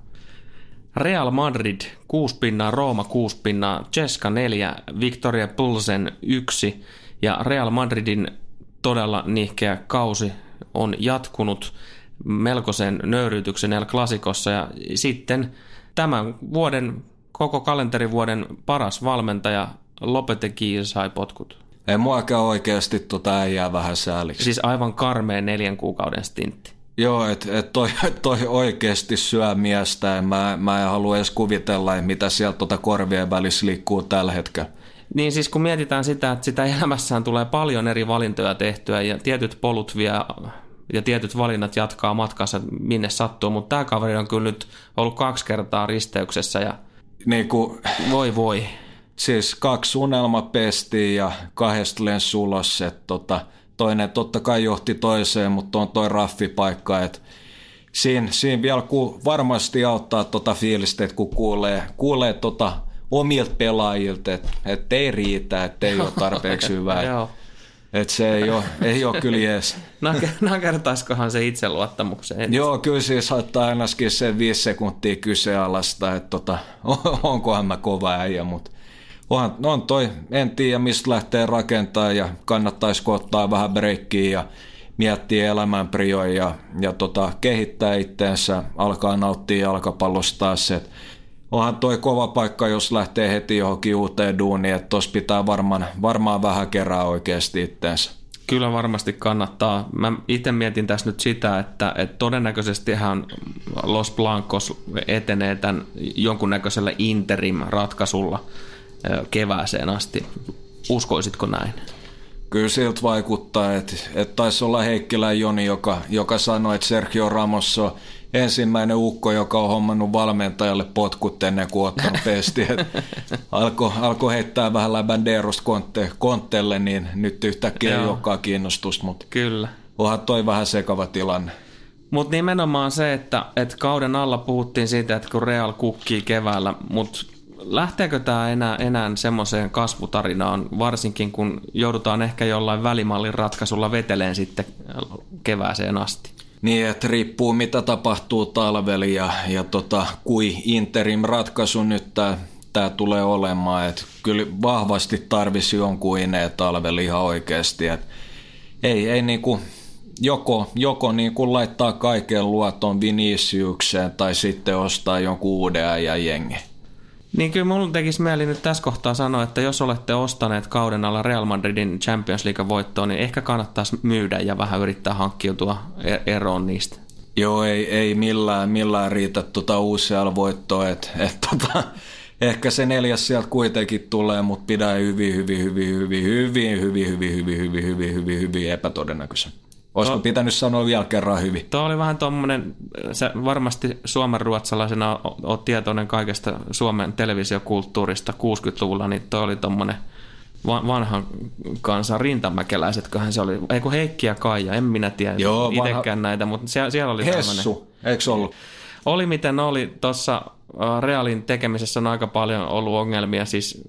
Speaker 1: Real Madrid 6 pinnaa, Rooma 6 pinnaa, Ceska 4, Victoria Pulsen 1 ja Real Madridin todella nihkeä kausi on jatkunut melkoisen nöyryytyksen El Clasicossa ja sitten tämän vuoden, koko kalenterivuoden paras valmentaja Lopetegi sai potkut.
Speaker 2: Ei muakaan oikeasti tota äijää vähän sääliksi.
Speaker 1: Siis aivan karmeen neljän kuukauden stintti.
Speaker 2: Joo, että et toi, toi oikeasti syö miestä. Mä, mä en halua edes kuvitella, mitä sieltä tuota korvien välissä liikkuu tällä hetkellä.
Speaker 1: Niin siis kun mietitään sitä, että sitä elämässään tulee paljon eri valintoja tehtyä ja tietyt polut vie ja tietyt valinnat jatkaa matkassa minne sattuu, mutta tämä kaveri on kyllä nyt ollut kaksi kertaa risteyksessä ja
Speaker 2: niin kuin,
Speaker 1: voi voi.
Speaker 2: Siis kaksi unelmapestiä ja kahdesta lensi että tota, toinen totta kai johti toiseen, mutta on toi raffipaikka, että siinä, siinä vielä ku, varmasti auttaa tota fiilistä, että kun kuulee, kuulee tota omilta pelaajilta, että et ei riitä, että ei ole tarpeeksi hyvää. Että se ei ole, ei ole kyllä jees.
Speaker 1: Nakertaisikohan se itseluottamukseen?
Speaker 2: Joo, kyllä siis saattaa ainakin se viisi sekuntia kyseenalaista, että tota, onkohan mä kova äijä, mutta onhan, on toi, en tiedä mistä lähtee rakentaa ja kannattaisiko ottaa vähän breikkiä ja miettiä elämän prioja ja, ja tota, kehittää itteensä, alkaa nauttia jalkapallosta taas, että onhan toi kova paikka, jos lähtee heti johonkin uuteen duuniin, että tuossa pitää varmaan, varmaan vähän kerää oikeasti itteensä.
Speaker 1: Kyllä varmasti kannattaa. Mä itse mietin tässä nyt sitä, että, että todennäköisesti hän Los Blancos etenee tämän jonkunnäköisellä interim-ratkaisulla kevääseen asti. Uskoisitko näin?
Speaker 2: Kyllä siltä vaikuttaa, että, että taisi olla Heikkilä Joni, joka, joka sanoi, että Sergio Ramos on ensimmäinen ukko, joka on hommannut valmentajalle potkut ennen kuin ottanut pesti. Alkoi alko heittää vähän läbändeerosta kontte, kontteelle, niin nyt yhtäkkiä ei olekaan kiinnostus, mutta
Speaker 1: Kyllä.
Speaker 2: onhan toi vähän sekava tilanne.
Speaker 1: Mutta nimenomaan se, että, että kauden alla puhuttiin siitä, että kun Real kukkii keväällä, mutta lähteekö tämä enää, enää semmoiseen kasvutarinaan, varsinkin kun joudutaan ehkä jollain välimallin ratkaisulla veteleen sitten kevääseen asti?
Speaker 2: Niin, että riippuu mitä tapahtuu talvella ja, ja tota, kui interim ratkaisu nyt tämä tää tulee olemaan. Et kyllä vahvasti tarvisi jonkun ineen talvella ihan oikeasti. Et ei, ei niinku, joko, joko niinku laittaa kaiken luoton Viniciukseen tai sitten ostaa jonkun uuden äijän jengi.
Speaker 1: Niin kyllä mulla tekisi mieli nyt tässä kohtaa sanoa, että jos olette ostaneet kauden alla Real Madridin Champions League voittoa, niin ehkä kannattaisi myydä ja vähän yrittää hankkiutua e- eroon niistä.
Speaker 2: Joo, ei, ei millään, millään riitä tuota uusia voittoa, että et, tota, ehkä se neljäs sieltä kuitenkin tulee, mutta pidä hyvin, hyvin, hyvin, hyvin, hyvin, hyvin, hyvin, hyvin, hyvin, hyvin, hyvin, hyvin epätodennäköisen. Olisiko to, pitänyt sanoa vielä kerran hyvin?
Speaker 1: Tuo oli vähän tuommoinen, sä varmasti suomen ruotsalaisena olet tietoinen kaikesta Suomen televisiokulttuurista 60-luvulla, niin tuo oli tuommoinen vanhan kansan rintamäkeläisetköhän se oli, ei kun Heikki ja Kaija, en minä tiedä Joo, itsekään vanha... näitä, mutta siellä, siellä oli
Speaker 2: Hessu, eikö ollut?
Speaker 1: Oli miten oli, tuossa Realin tekemisessä on aika paljon ollut ongelmia, siis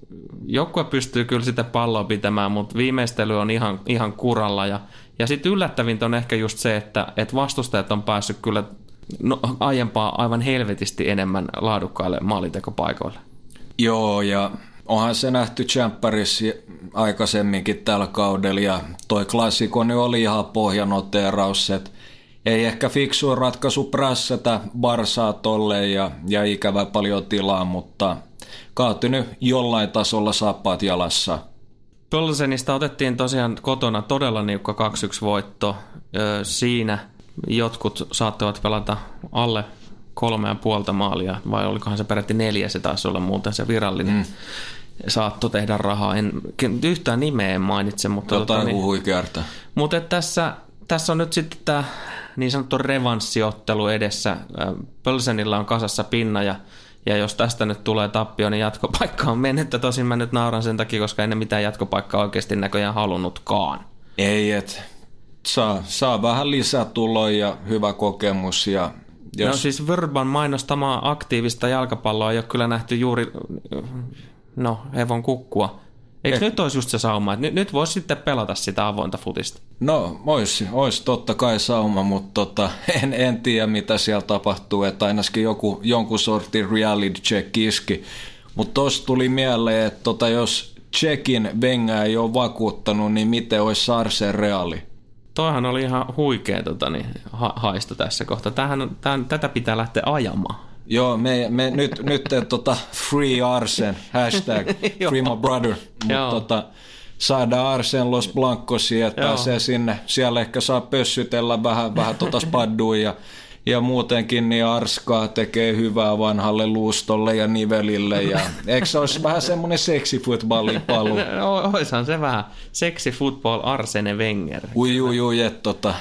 Speaker 1: joukkue pystyy kyllä sitä palloa pitämään, mutta viimeistely on ihan, ihan kuralla ja ja sitten yllättävintä on ehkä just se, että, että vastustajat on päässyt kyllä no, aiempaa aivan helvetisti enemmän laadukkaille maalintekopaikoille.
Speaker 2: Joo, ja onhan se nähty Champerissa aikaisemminkin tällä kaudella, ja toi klassikko niin oli ihan pohjanoteeraus, että ei ehkä fiksu ratkaisu prässätä Barsaa tolleen ja, ja ikävä paljon tilaa, mutta kaatui jollain tasolla sappaat jalassa –
Speaker 1: Pölsenistä otettiin tosiaan kotona todella niukka 2-1 voitto. Siinä jotkut saattoivat pelata alle kolme ja puolta maalia, vai olikohan se peräti neljä, se taisi olla muuten se virallinen. Mm. Saatto tehdä rahaa. En, yhtään nimeä en mainitse, mutta...
Speaker 2: Jotain tota, niin,
Speaker 1: Mutta tässä, tässä on nyt sitten tämä niin sanottu revanssiottelu edessä. Pölsenillä on kasassa pinna ja ja jos tästä nyt tulee tappio, niin jatkopaikka on mennyt. Tosin mä nyt nauran sen takia, koska en mitään jatkopaikkaa oikeasti näköjään halunnutkaan.
Speaker 2: Ei, et saa, saa vähän lisää tuloja ja hyvä kokemus. Ja
Speaker 1: jos... No siis Verban mainostamaa aktiivista jalkapalloa ei ole kyllä nähty juuri, no, hevon kukkua. Eikö eh. nyt olisi just se sauma, että nyt, nyt voisi sitten pelata sitä avointa futista?
Speaker 2: No, olisi, olisi totta kai sauma, mutta tota, en, en tiedä mitä siellä tapahtuu, että ainakin joku, jonkun sortin reality check iski. Mutta tuossa tuli mieleen, että tota, jos Tsekin Venga ei ole vakuuttanut, niin miten olisi Sarsen reaali?
Speaker 1: Toihan oli ihan huikea tota, niin, ha- haista tässä kohtaa. Tähän, tähän, tätä pitää lähteä ajamaan.
Speaker 2: Joo, me, me nyt, nyt tota, free Arsen, hashtag free my brother, mutta tota, saadaan Arsen Los Blancosia, että pääsee sinne. Siellä ehkä saa pössytellä vähän, vähän tota spaddua ja ja muutenkin niin Arskaa tekee hyvää vanhalle luustolle ja nivelille. Ja, eikö se olisi vähän semmoinen seksifutballin palu?
Speaker 1: No, oishan se vähän seksifutball Arsene Wenger.
Speaker 2: Ui, ui, ui, että tota,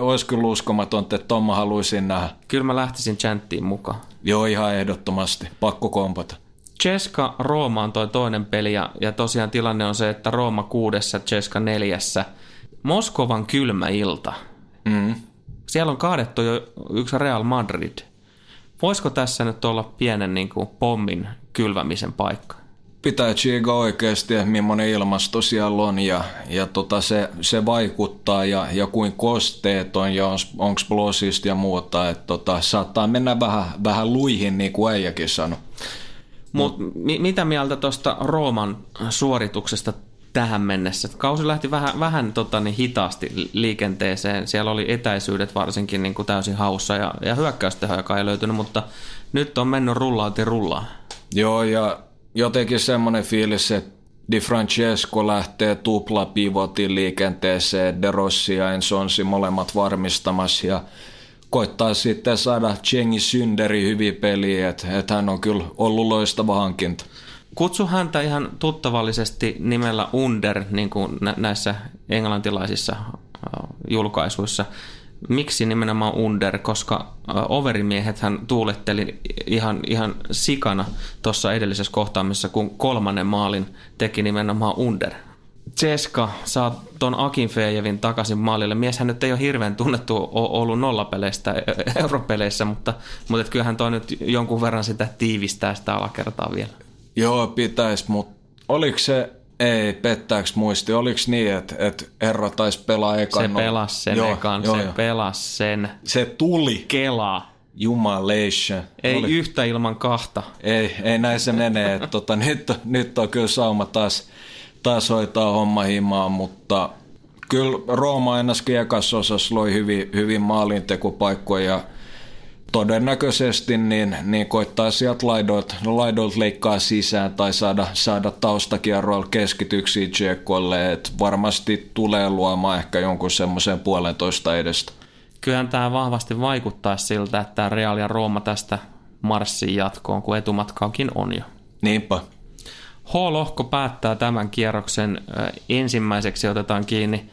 Speaker 2: olisi kyllä uskomaton, että Tomma haluaisin nähdä.
Speaker 1: Kyllä mä lähtisin chanttiin mukaan.
Speaker 2: Joo, ihan ehdottomasti. Pakko kompata.
Speaker 1: Ceska Rooma on toi toinen peli ja, ja tosiaan tilanne on se, että Rooma kuudessa, Ceska neljässä. Moskovan kylmä ilta.
Speaker 2: Mm.
Speaker 1: Siellä on kaadettu jo yksi Real Madrid. Voisiko tässä nyt olla pienen niin kuin, pommin kylvämisen paikka?
Speaker 2: pitää tsiiga oikeasti, että millainen ilmasto siellä on ja, ja tota se, se, vaikuttaa ja, ja kuin kosteet on ja on, onko blosista ja muuta. Että tota, saattaa mennä vähän, vähän luihin, niin kuin äijäkin sanoi.
Speaker 1: Mut, mi- mitä mieltä tuosta Rooman suorituksesta tähän mennessä? Kausi lähti vähän, vähän tota, niin hitaasti liikenteeseen. Siellä oli etäisyydet varsinkin niin kuin täysin haussa ja, ja hyökkäystehoja ei löytynyt, mutta nyt on mennyt rullauti rullaa.
Speaker 2: Joo, ja jotenkin semmoinen fiilis, että Di Francesco lähtee tupla pivotin liikenteeseen, De Rossi ja Ensonsi molemmat varmistamassa ja koittaa sitten saada Chengi Synderi hyvin peliä, että et hän on kyllä ollut loistava hankinta.
Speaker 1: Kutsu häntä ihan tuttavallisesti nimellä Under, niin kuin näissä englantilaisissa julkaisuissa miksi nimenomaan under, koska overimiehet hän tuuletteli ihan, ihan sikana tuossa edellisessä kohtaamisessa, kun kolmannen maalin teki nimenomaan under. Ceska saa ton Akin Feijevin takaisin maalille. Mieshän nyt ei ole hirveän tunnettu ollut nollapeleistä europeleissä, mutta, mutta kyllähän toi nyt jonkun verran sitä tiivistää sitä alakertaa vielä.
Speaker 2: Joo, pitäisi, mutta oliko se ei, pettääks muisti? Oliko niin, että, että herra taisi pelaa ekan?
Speaker 1: Se pelasi sen joo, ekan, joo, se joo. pelasi sen.
Speaker 2: Se tuli.
Speaker 1: Kela.
Speaker 2: Jumalation.
Speaker 1: Ei Oli... yhtä ilman kahta.
Speaker 2: Ei, ei näin se menee. tota, nyt, nyt on kyllä sauma taas, taas hoitaa homma himaan, mutta kyllä Rooma ainakin ekassa osassa loi hyvin, hyvin maalintekopaikkoja ja todennäköisesti niin, niin koittaa sieltä laidoilta, laidoilta leikkaa sisään tai saada, saada taustakierroilla keskityksiä Tsekolle, että varmasti tulee luomaan ehkä jonkun semmoisen puolentoista edestä.
Speaker 1: Kyllähän tämä vahvasti vaikuttaa siltä, että Real ja Rooma tästä marssin jatkoon, kun etumatkaakin on jo.
Speaker 2: Niinpä.
Speaker 1: H-lohko päättää tämän kierroksen. Ensimmäiseksi otetaan kiinni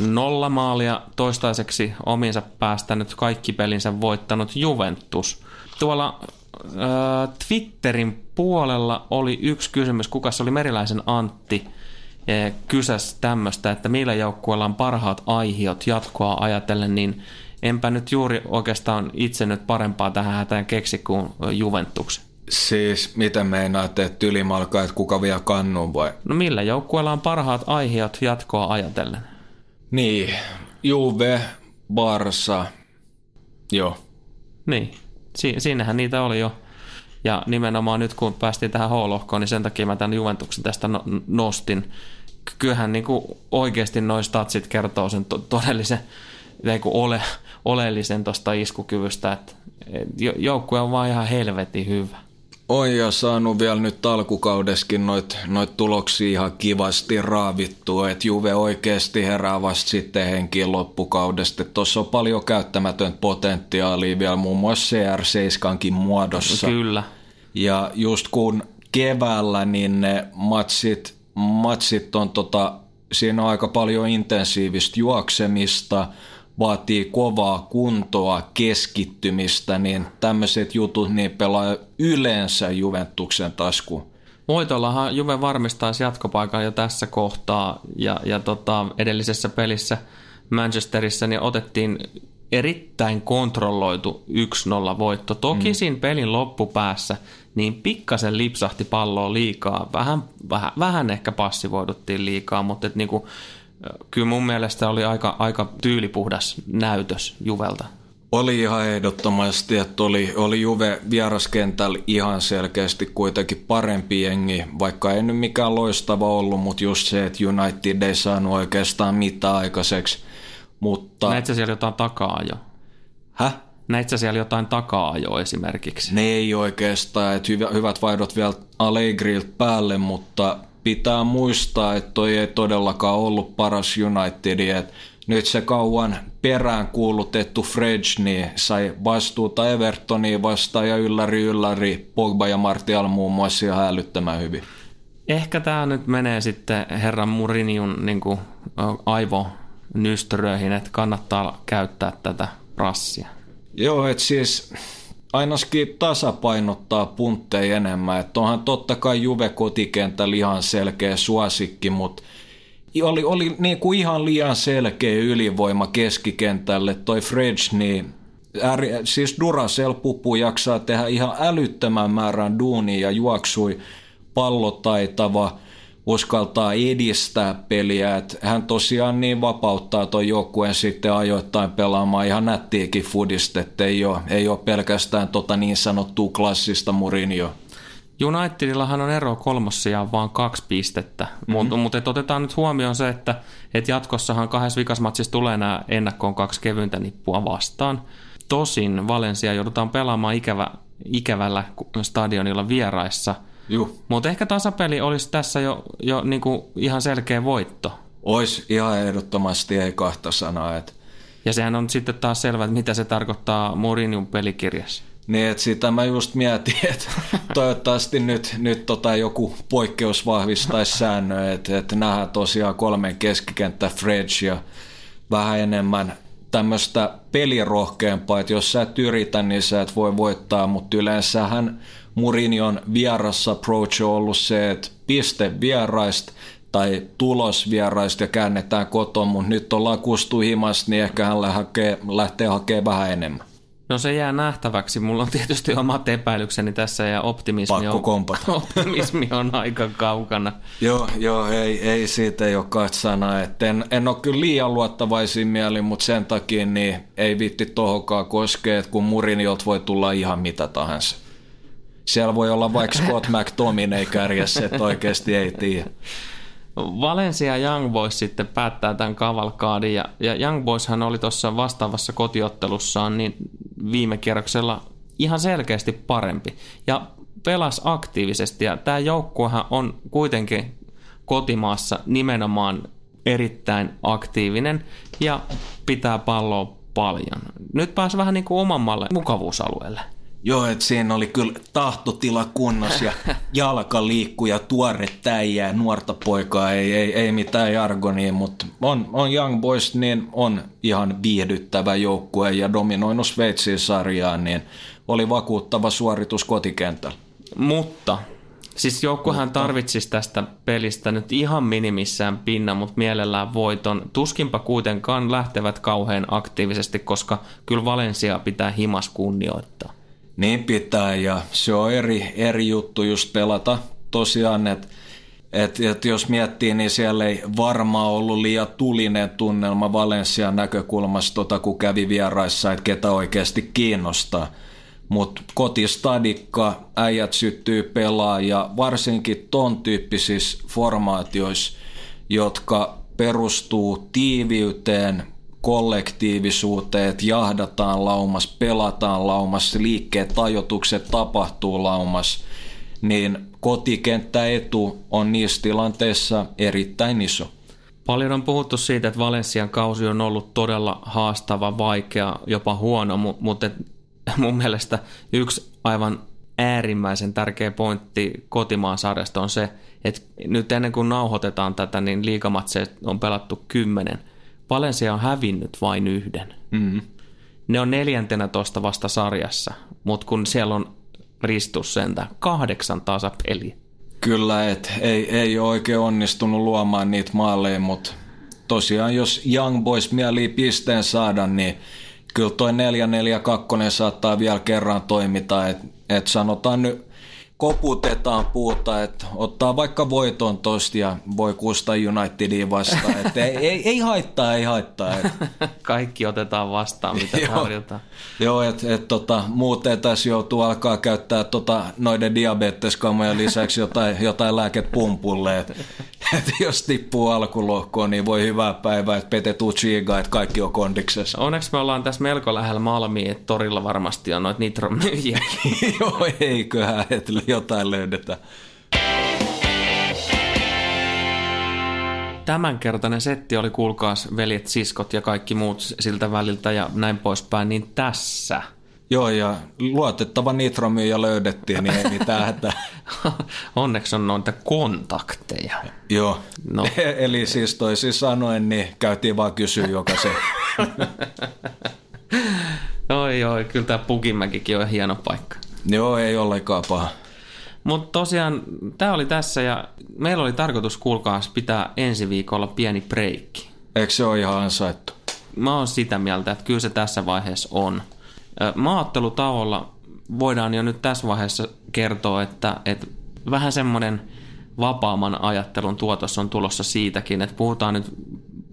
Speaker 1: nolla maalia toistaiseksi ominsa päästänyt kaikki pelinsä voittanut Juventus. Tuolla äh, Twitterin puolella oli yksi kysymys, kuka se oli Meriläisen Antti, äh, kysäs tämmöistä, että millä joukkueella on parhaat aihiot jatkoa ajatellen, niin enpä nyt juuri oikeastaan itse nyt parempaa tähän hätään keksi kuin Juventuksen.
Speaker 2: Siis mitä meinaat, että ylimalka, että kuka vielä kannun vai?
Speaker 1: No millä joukkueella on parhaat aihiot jatkoa ajatellen?
Speaker 2: Niin, Juve, Barsa, joo.
Speaker 1: Niin, si- siinähän niitä oli jo. Ja nimenomaan nyt kun päästiin tähän H-lohkoon, niin sen takia mä tämän Juventuksen tästä no- nostin. Kyllähän niin kuin oikeasti noin statsit kertoo sen to- todellisen niin kuin ole, oleellisen tuosta iskukyvystä, että joukkue on vaan ihan helvetin hyvä.
Speaker 2: On ja saanut vielä nyt alkukaudeskin noit, noit tuloksia ihan kivasti raavittua, että Juve oikeasti herää vasta sitten henkiin loppukaudesta. Tuossa on paljon käyttämätöntä potentiaalia vielä muun muassa CR7 muodossa.
Speaker 1: Kyllä.
Speaker 2: Ja just kun keväällä, niin ne matsit, matsit on tota, siinä on aika paljon intensiivistä juoksemista – vaatii kovaa kuntoa, keskittymistä, niin tämmöiset jutut niin pelaa yleensä Juventuksen tasku.
Speaker 1: Voitollahan Juve varmistaisi jatkopaikan jo tässä kohtaa ja, ja tota, edellisessä pelissä Manchesterissa niin otettiin erittäin kontrolloitu 1-0 voitto. Toki mm. siinä pelin loppupäässä niin pikkasen lipsahti palloa liikaa. Vähän, vähän, vähän ehkä passivoiduttiin liikaa, mutta et niinku, kyllä mun mielestä oli aika, aika tyylipuhdas näytös Juvelta.
Speaker 2: Oli ihan ehdottomasti, että oli, oli Juve vieraskentällä ihan selkeästi kuitenkin parempi jengi, vaikka ei nyt mikään loistava ollut, mutta just se, että United ei saanut oikeastaan mitään aikaiseksi. Mutta...
Speaker 1: Näit siellä jotain takaa jo?
Speaker 2: Häh?
Speaker 1: Näit siellä jotain takaa jo esimerkiksi?
Speaker 2: Ne ei oikeastaan, että hyvät vaihdot vielä Allegrilta päälle, mutta pitää muistaa, että toi ei todellakaan ollut paras United, että nyt se kauan perään kuulutettu Fredge niin sai vastuuta Evertoniin vastaan ja ylläri ylläri Pogba ja Martial muun muassa ihan älyttömän hyvin.
Speaker 1: Ehkä tämä nyt menee sitten herran Muriniun niin kuin, aivonystyröihin, että kannattaa käyttää tätä rassia.
Speaker 2: Joo, että siis ainakin tasapainottaa puntteja enemmän. Että onhan totta kai Juve kotikentällä ihan selkeä suosikki, mutta oli, oli niin kuin ihan liian selkeä ylivoima keskikentälle. Toi Fredge, niin ääri, siis Duracell-pupu jaksaa tehdä ihan älyttömän määrän duunia ja juoksui pallotaitava, uskaltaa edistää peliä. Et hän tosiaan niin vapauttaa tuon joukkueen sitten ajoittain pelaamaan ihan nättiäkin fudista, että ei ole, ei ole pelkästään tota niin sanottua klassista Mourinhoa.
Speaker 1: Unitedillahan on ero kolmossa vaan kaksi pistettä, mm-hmm. mutta mut, otetaan nyt huomioon se, että et jatkossahan kahdessa vikasmatsissa tulee nämä ennakkoon kaksi kevyntä nippua vastaan. Tosin Valencia joudutaan pelaamaan ikävä, ikävällä stadionilla vieraissa, mutta ehkä tasapeli olisi tässä jo, jo niinku ihan selkeä voitto.
Speaker 2: Ois ihan ehdottomasti, ei kahta sanaa. Et...
Speaker 1: Ja sehän on sitten taas selvä, että mitä se tarkoittaa Mourinhon pelikirjassa.
Speaker 2: Niin, että sitä mä just mietin, että toivottavasti nyt, nyt tota joku poikkeus vahvistaisi säännöä, että, että nähdään tosiaan kolmen keskikenttä Fredge ja vähän enemmän tämmöistä pelirohkeampaa, että jos sä et yritä, niin sä et voi voittaa, mutta yleensähän Murinion vierassa approach on ollut se, että piste vieraista tai tulos vieraista ja käännetään kotoa, mutta nyt ollaan kustu himasta, niin ehkä hän lähtee hakemaan vähän enemmän.
Speaker 1: No se jää nähtäväksi. Mulla on tietysti omat epäilykseni tässä ja optimismi,
Speaker 2: on,
Speaker 1: optimismi on aika kaukana.
Speaker 2: joo, joo ei, ei siitä ei ole katsana. En, en ole kyllä liian luottavaisin mieli, mutta sen takia niin ei vitti tohonkaan koskee, että kun Murinjolta voi tulla ihan mitä tahansa. Siellä voi olla vaikka Scott McTominay kärjessä, että oikeasti ei tiedä.
Speaker 1: Valencia Young Boys sitten päättää tämän kavalkaadin ja, ja Young Boyshan oli tuossa vastaavassa kotiottelussaan niin viime kierroksella ihan selkeästi parempi ja pelasi aktiivisesti ja tämä joukkuehan on kuitenkin kotimaassa nimenomaan erittäin aktiivinen ja pitää palloa paljon. Nyt pääsi vähän niin kuin oman mukavuusalueelle.
Speaker 2: Joo, että siinä oli kyllä tahtotila kunnossa ja jalka liikkuu ja tuore täijää, nuorta poikaa, ei, ei, ei mitään jargonia, mutta on, on Young Boys, niin on ihan viihdyttävä joukkue ja dominoinut Sveitsin sarjaan, niin oli vakuuttava suoritus kotikentällä.
Speaker 1: Mutta Siis joukkuehan tarvitsisi tästä pelistä nyt ihan minimissään pinna, mutta mielellään voiton. Tuskinpa kuitenkaan lähtevät kauhean aktiivisesti, koska kyllä Valencia pitää himas kunnioittaa.
Speaker 2: Niin pitää ja se on eri, eri juttu just pelata tosiaan, että et, et jos miettii, niin siellä ei varmaan ollut liian tulinen tunnelma Valensian näkökulmasta, tota, kun kävi vieraissa, että ketä oikeasti kiinnostaa. Mutta kotistadikka, äijät syttyy pelaa ja varsinkin ton tyyppisissä formaatioissa, jotka perustuu tiiviyteen, kollektiivisuuteen, että jahdataan laumas, pelataan laumas, liikkeet, tajotukset tapahtuu laumas, niin kotikenttäetu on niissä tilanteissa erittäin iso.
Speaker 1: Paljon on puhuttu siitä, että Valenssian kausi on ollut todella haastava, vaikea, jopa huono, mutta mun mielestä yksi aivan äärimmäisen tärkeä pointti kotimaan sarjasta on se, että nyt ennen kuin nauhoitetaan tätä, niin liikamatseja on pelattu kymmenen – Valencia on hävinnyt vain yhden. Mm. Ne on neljäntenä tuosta vasta sarjassa, mutta kun siellä on ristus sentä kahdeksan tasapeliä.
Speaker 2: Kyllä, et ei, ei ole oikein onnistunut luomaan niitä maaleja, mutta tosiaan jos Young Boys mieli pisteen saada, niin kyllä toi 4-4-2 saattaa vielä kerran toimita. Et, et sanotaan nyt koputetaan puuta, että ottaa vaikka voiton tosta ja voi kusta Unitediin vastaan. Että ei, ei, ei, haittaa, ei haittaa. Et.
Speaker 1: Kaikki otetaan vastaan, mitä tarjotaan.
Speaker 2: Joo, että et, tota, muuten tässä joutuu alkaa käyttää tota, noiden diabeteskamojen lisäksi jotain, jotain lääkepumpulle. Että et jos tippuu alkulohkoon, niin voi hyvää päivää, että Pete Tuchiga, että kaikki on kondiksessa.
Speaker 1: Onneksi me ollaan tässä melko lähellä Malmiin, että torilla varmasti on noita nitromyyjiä.
Speaker 2: Joo, eiköhän, että jotain löydetään.
Speaker 1: Tämänkertainen setti oli kuulkaas veljet, siskot ja kaikki muut siltä väliltä ja näin poispäin, niin tässä –
Speaker 2: Joo, ja luotettava nitromyyjä löydettiin, niin ei mitään hätää.
Speaker 1: Onneksi on noita kontakteja.
Speaker 2: Joo, no. eli siis toisin sanoen, niin käytiin vaan kysyä joka se.
Speaker 1: Oi, joo, kyllä tämä Pukimäkikin on hieno paikka.
Speaker 2: Joo, ei ollenkaan paha.
Speaker 1: Mutta tosiaan tämä oli tässä ja meillä oli tarkoitus kuulkaa pitää ensi viikolla pieni breikki.
Speaker 2: Eikö se ole ihan ansaittu?
Speaker 1: Mä oon sitä mieltä, että kyllä se tässä vaiheessa on. Maattelutauolla voidaan jo nyt tässä vaiheessa kertoa, että, että vähän semmoinen vapaamman ajattelun tuotos on tulossa siitäkin, että puhutaan nyt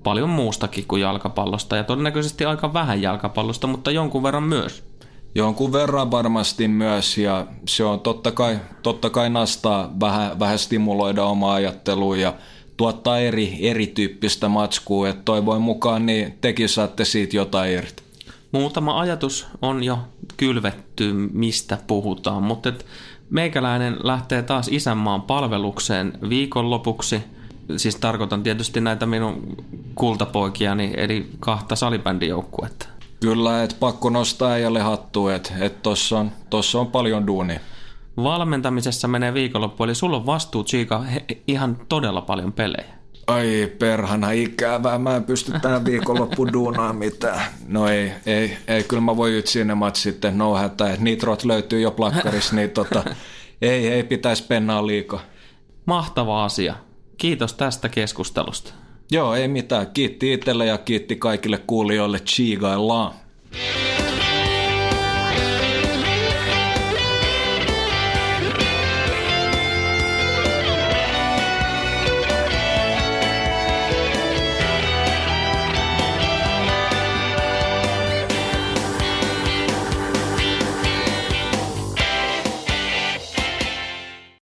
Speaker 1: paljon muustakin kuin jalkapallosta ja todennäköisesti aika vähän jalkapallosta, mutta jonkun verran myös.
Speaker 2: Jonkun verran varmasti myös ja se on totta kai, totta kai nastaa vähän, vähän stimuloida omaa ajattelua ja tuottaa eri, erityyppistä matskua, että toivoin mukaan niin tekin saatte siitä jotain irti.
Speaker 1: Muutama ajatus on jo kylvetty, mistä puhutaan, mutta et meikäläinen lähtee taas isänmaan palvelukseen viikonlopuksi. Siis tarkoitan tietysti näitä minun kultapoikiani, eli kahta salibändijoukkuetta.
Speaker 2: Kyllä, että pakko nostaa äijälle hattu, että et tossa on, tossa on paljon duunia.
Speaker 1: Valmentamisessa menee viikonloppu, eli sulla on vastuu, Chiika, ihan todella paljon pelejä.
Speaker 2: Ai perhana ikävää, mä en pysty tänä viikonloppuun duunaan mitään. No ei, ei, ei, kyllä mä voin sinne sitten, no hätä, nitrot löytyy jo plakkarissa, niin tota, ei, ei pitäisi pennaa liikaa.
Speaker 1: Mahtava asia. Kiitos tästä keskustelusta.
Speaker 2: Joo, ei mitään. Kiitti itselle ja kiitti kaikille kuulijoille. Chiigaillaan.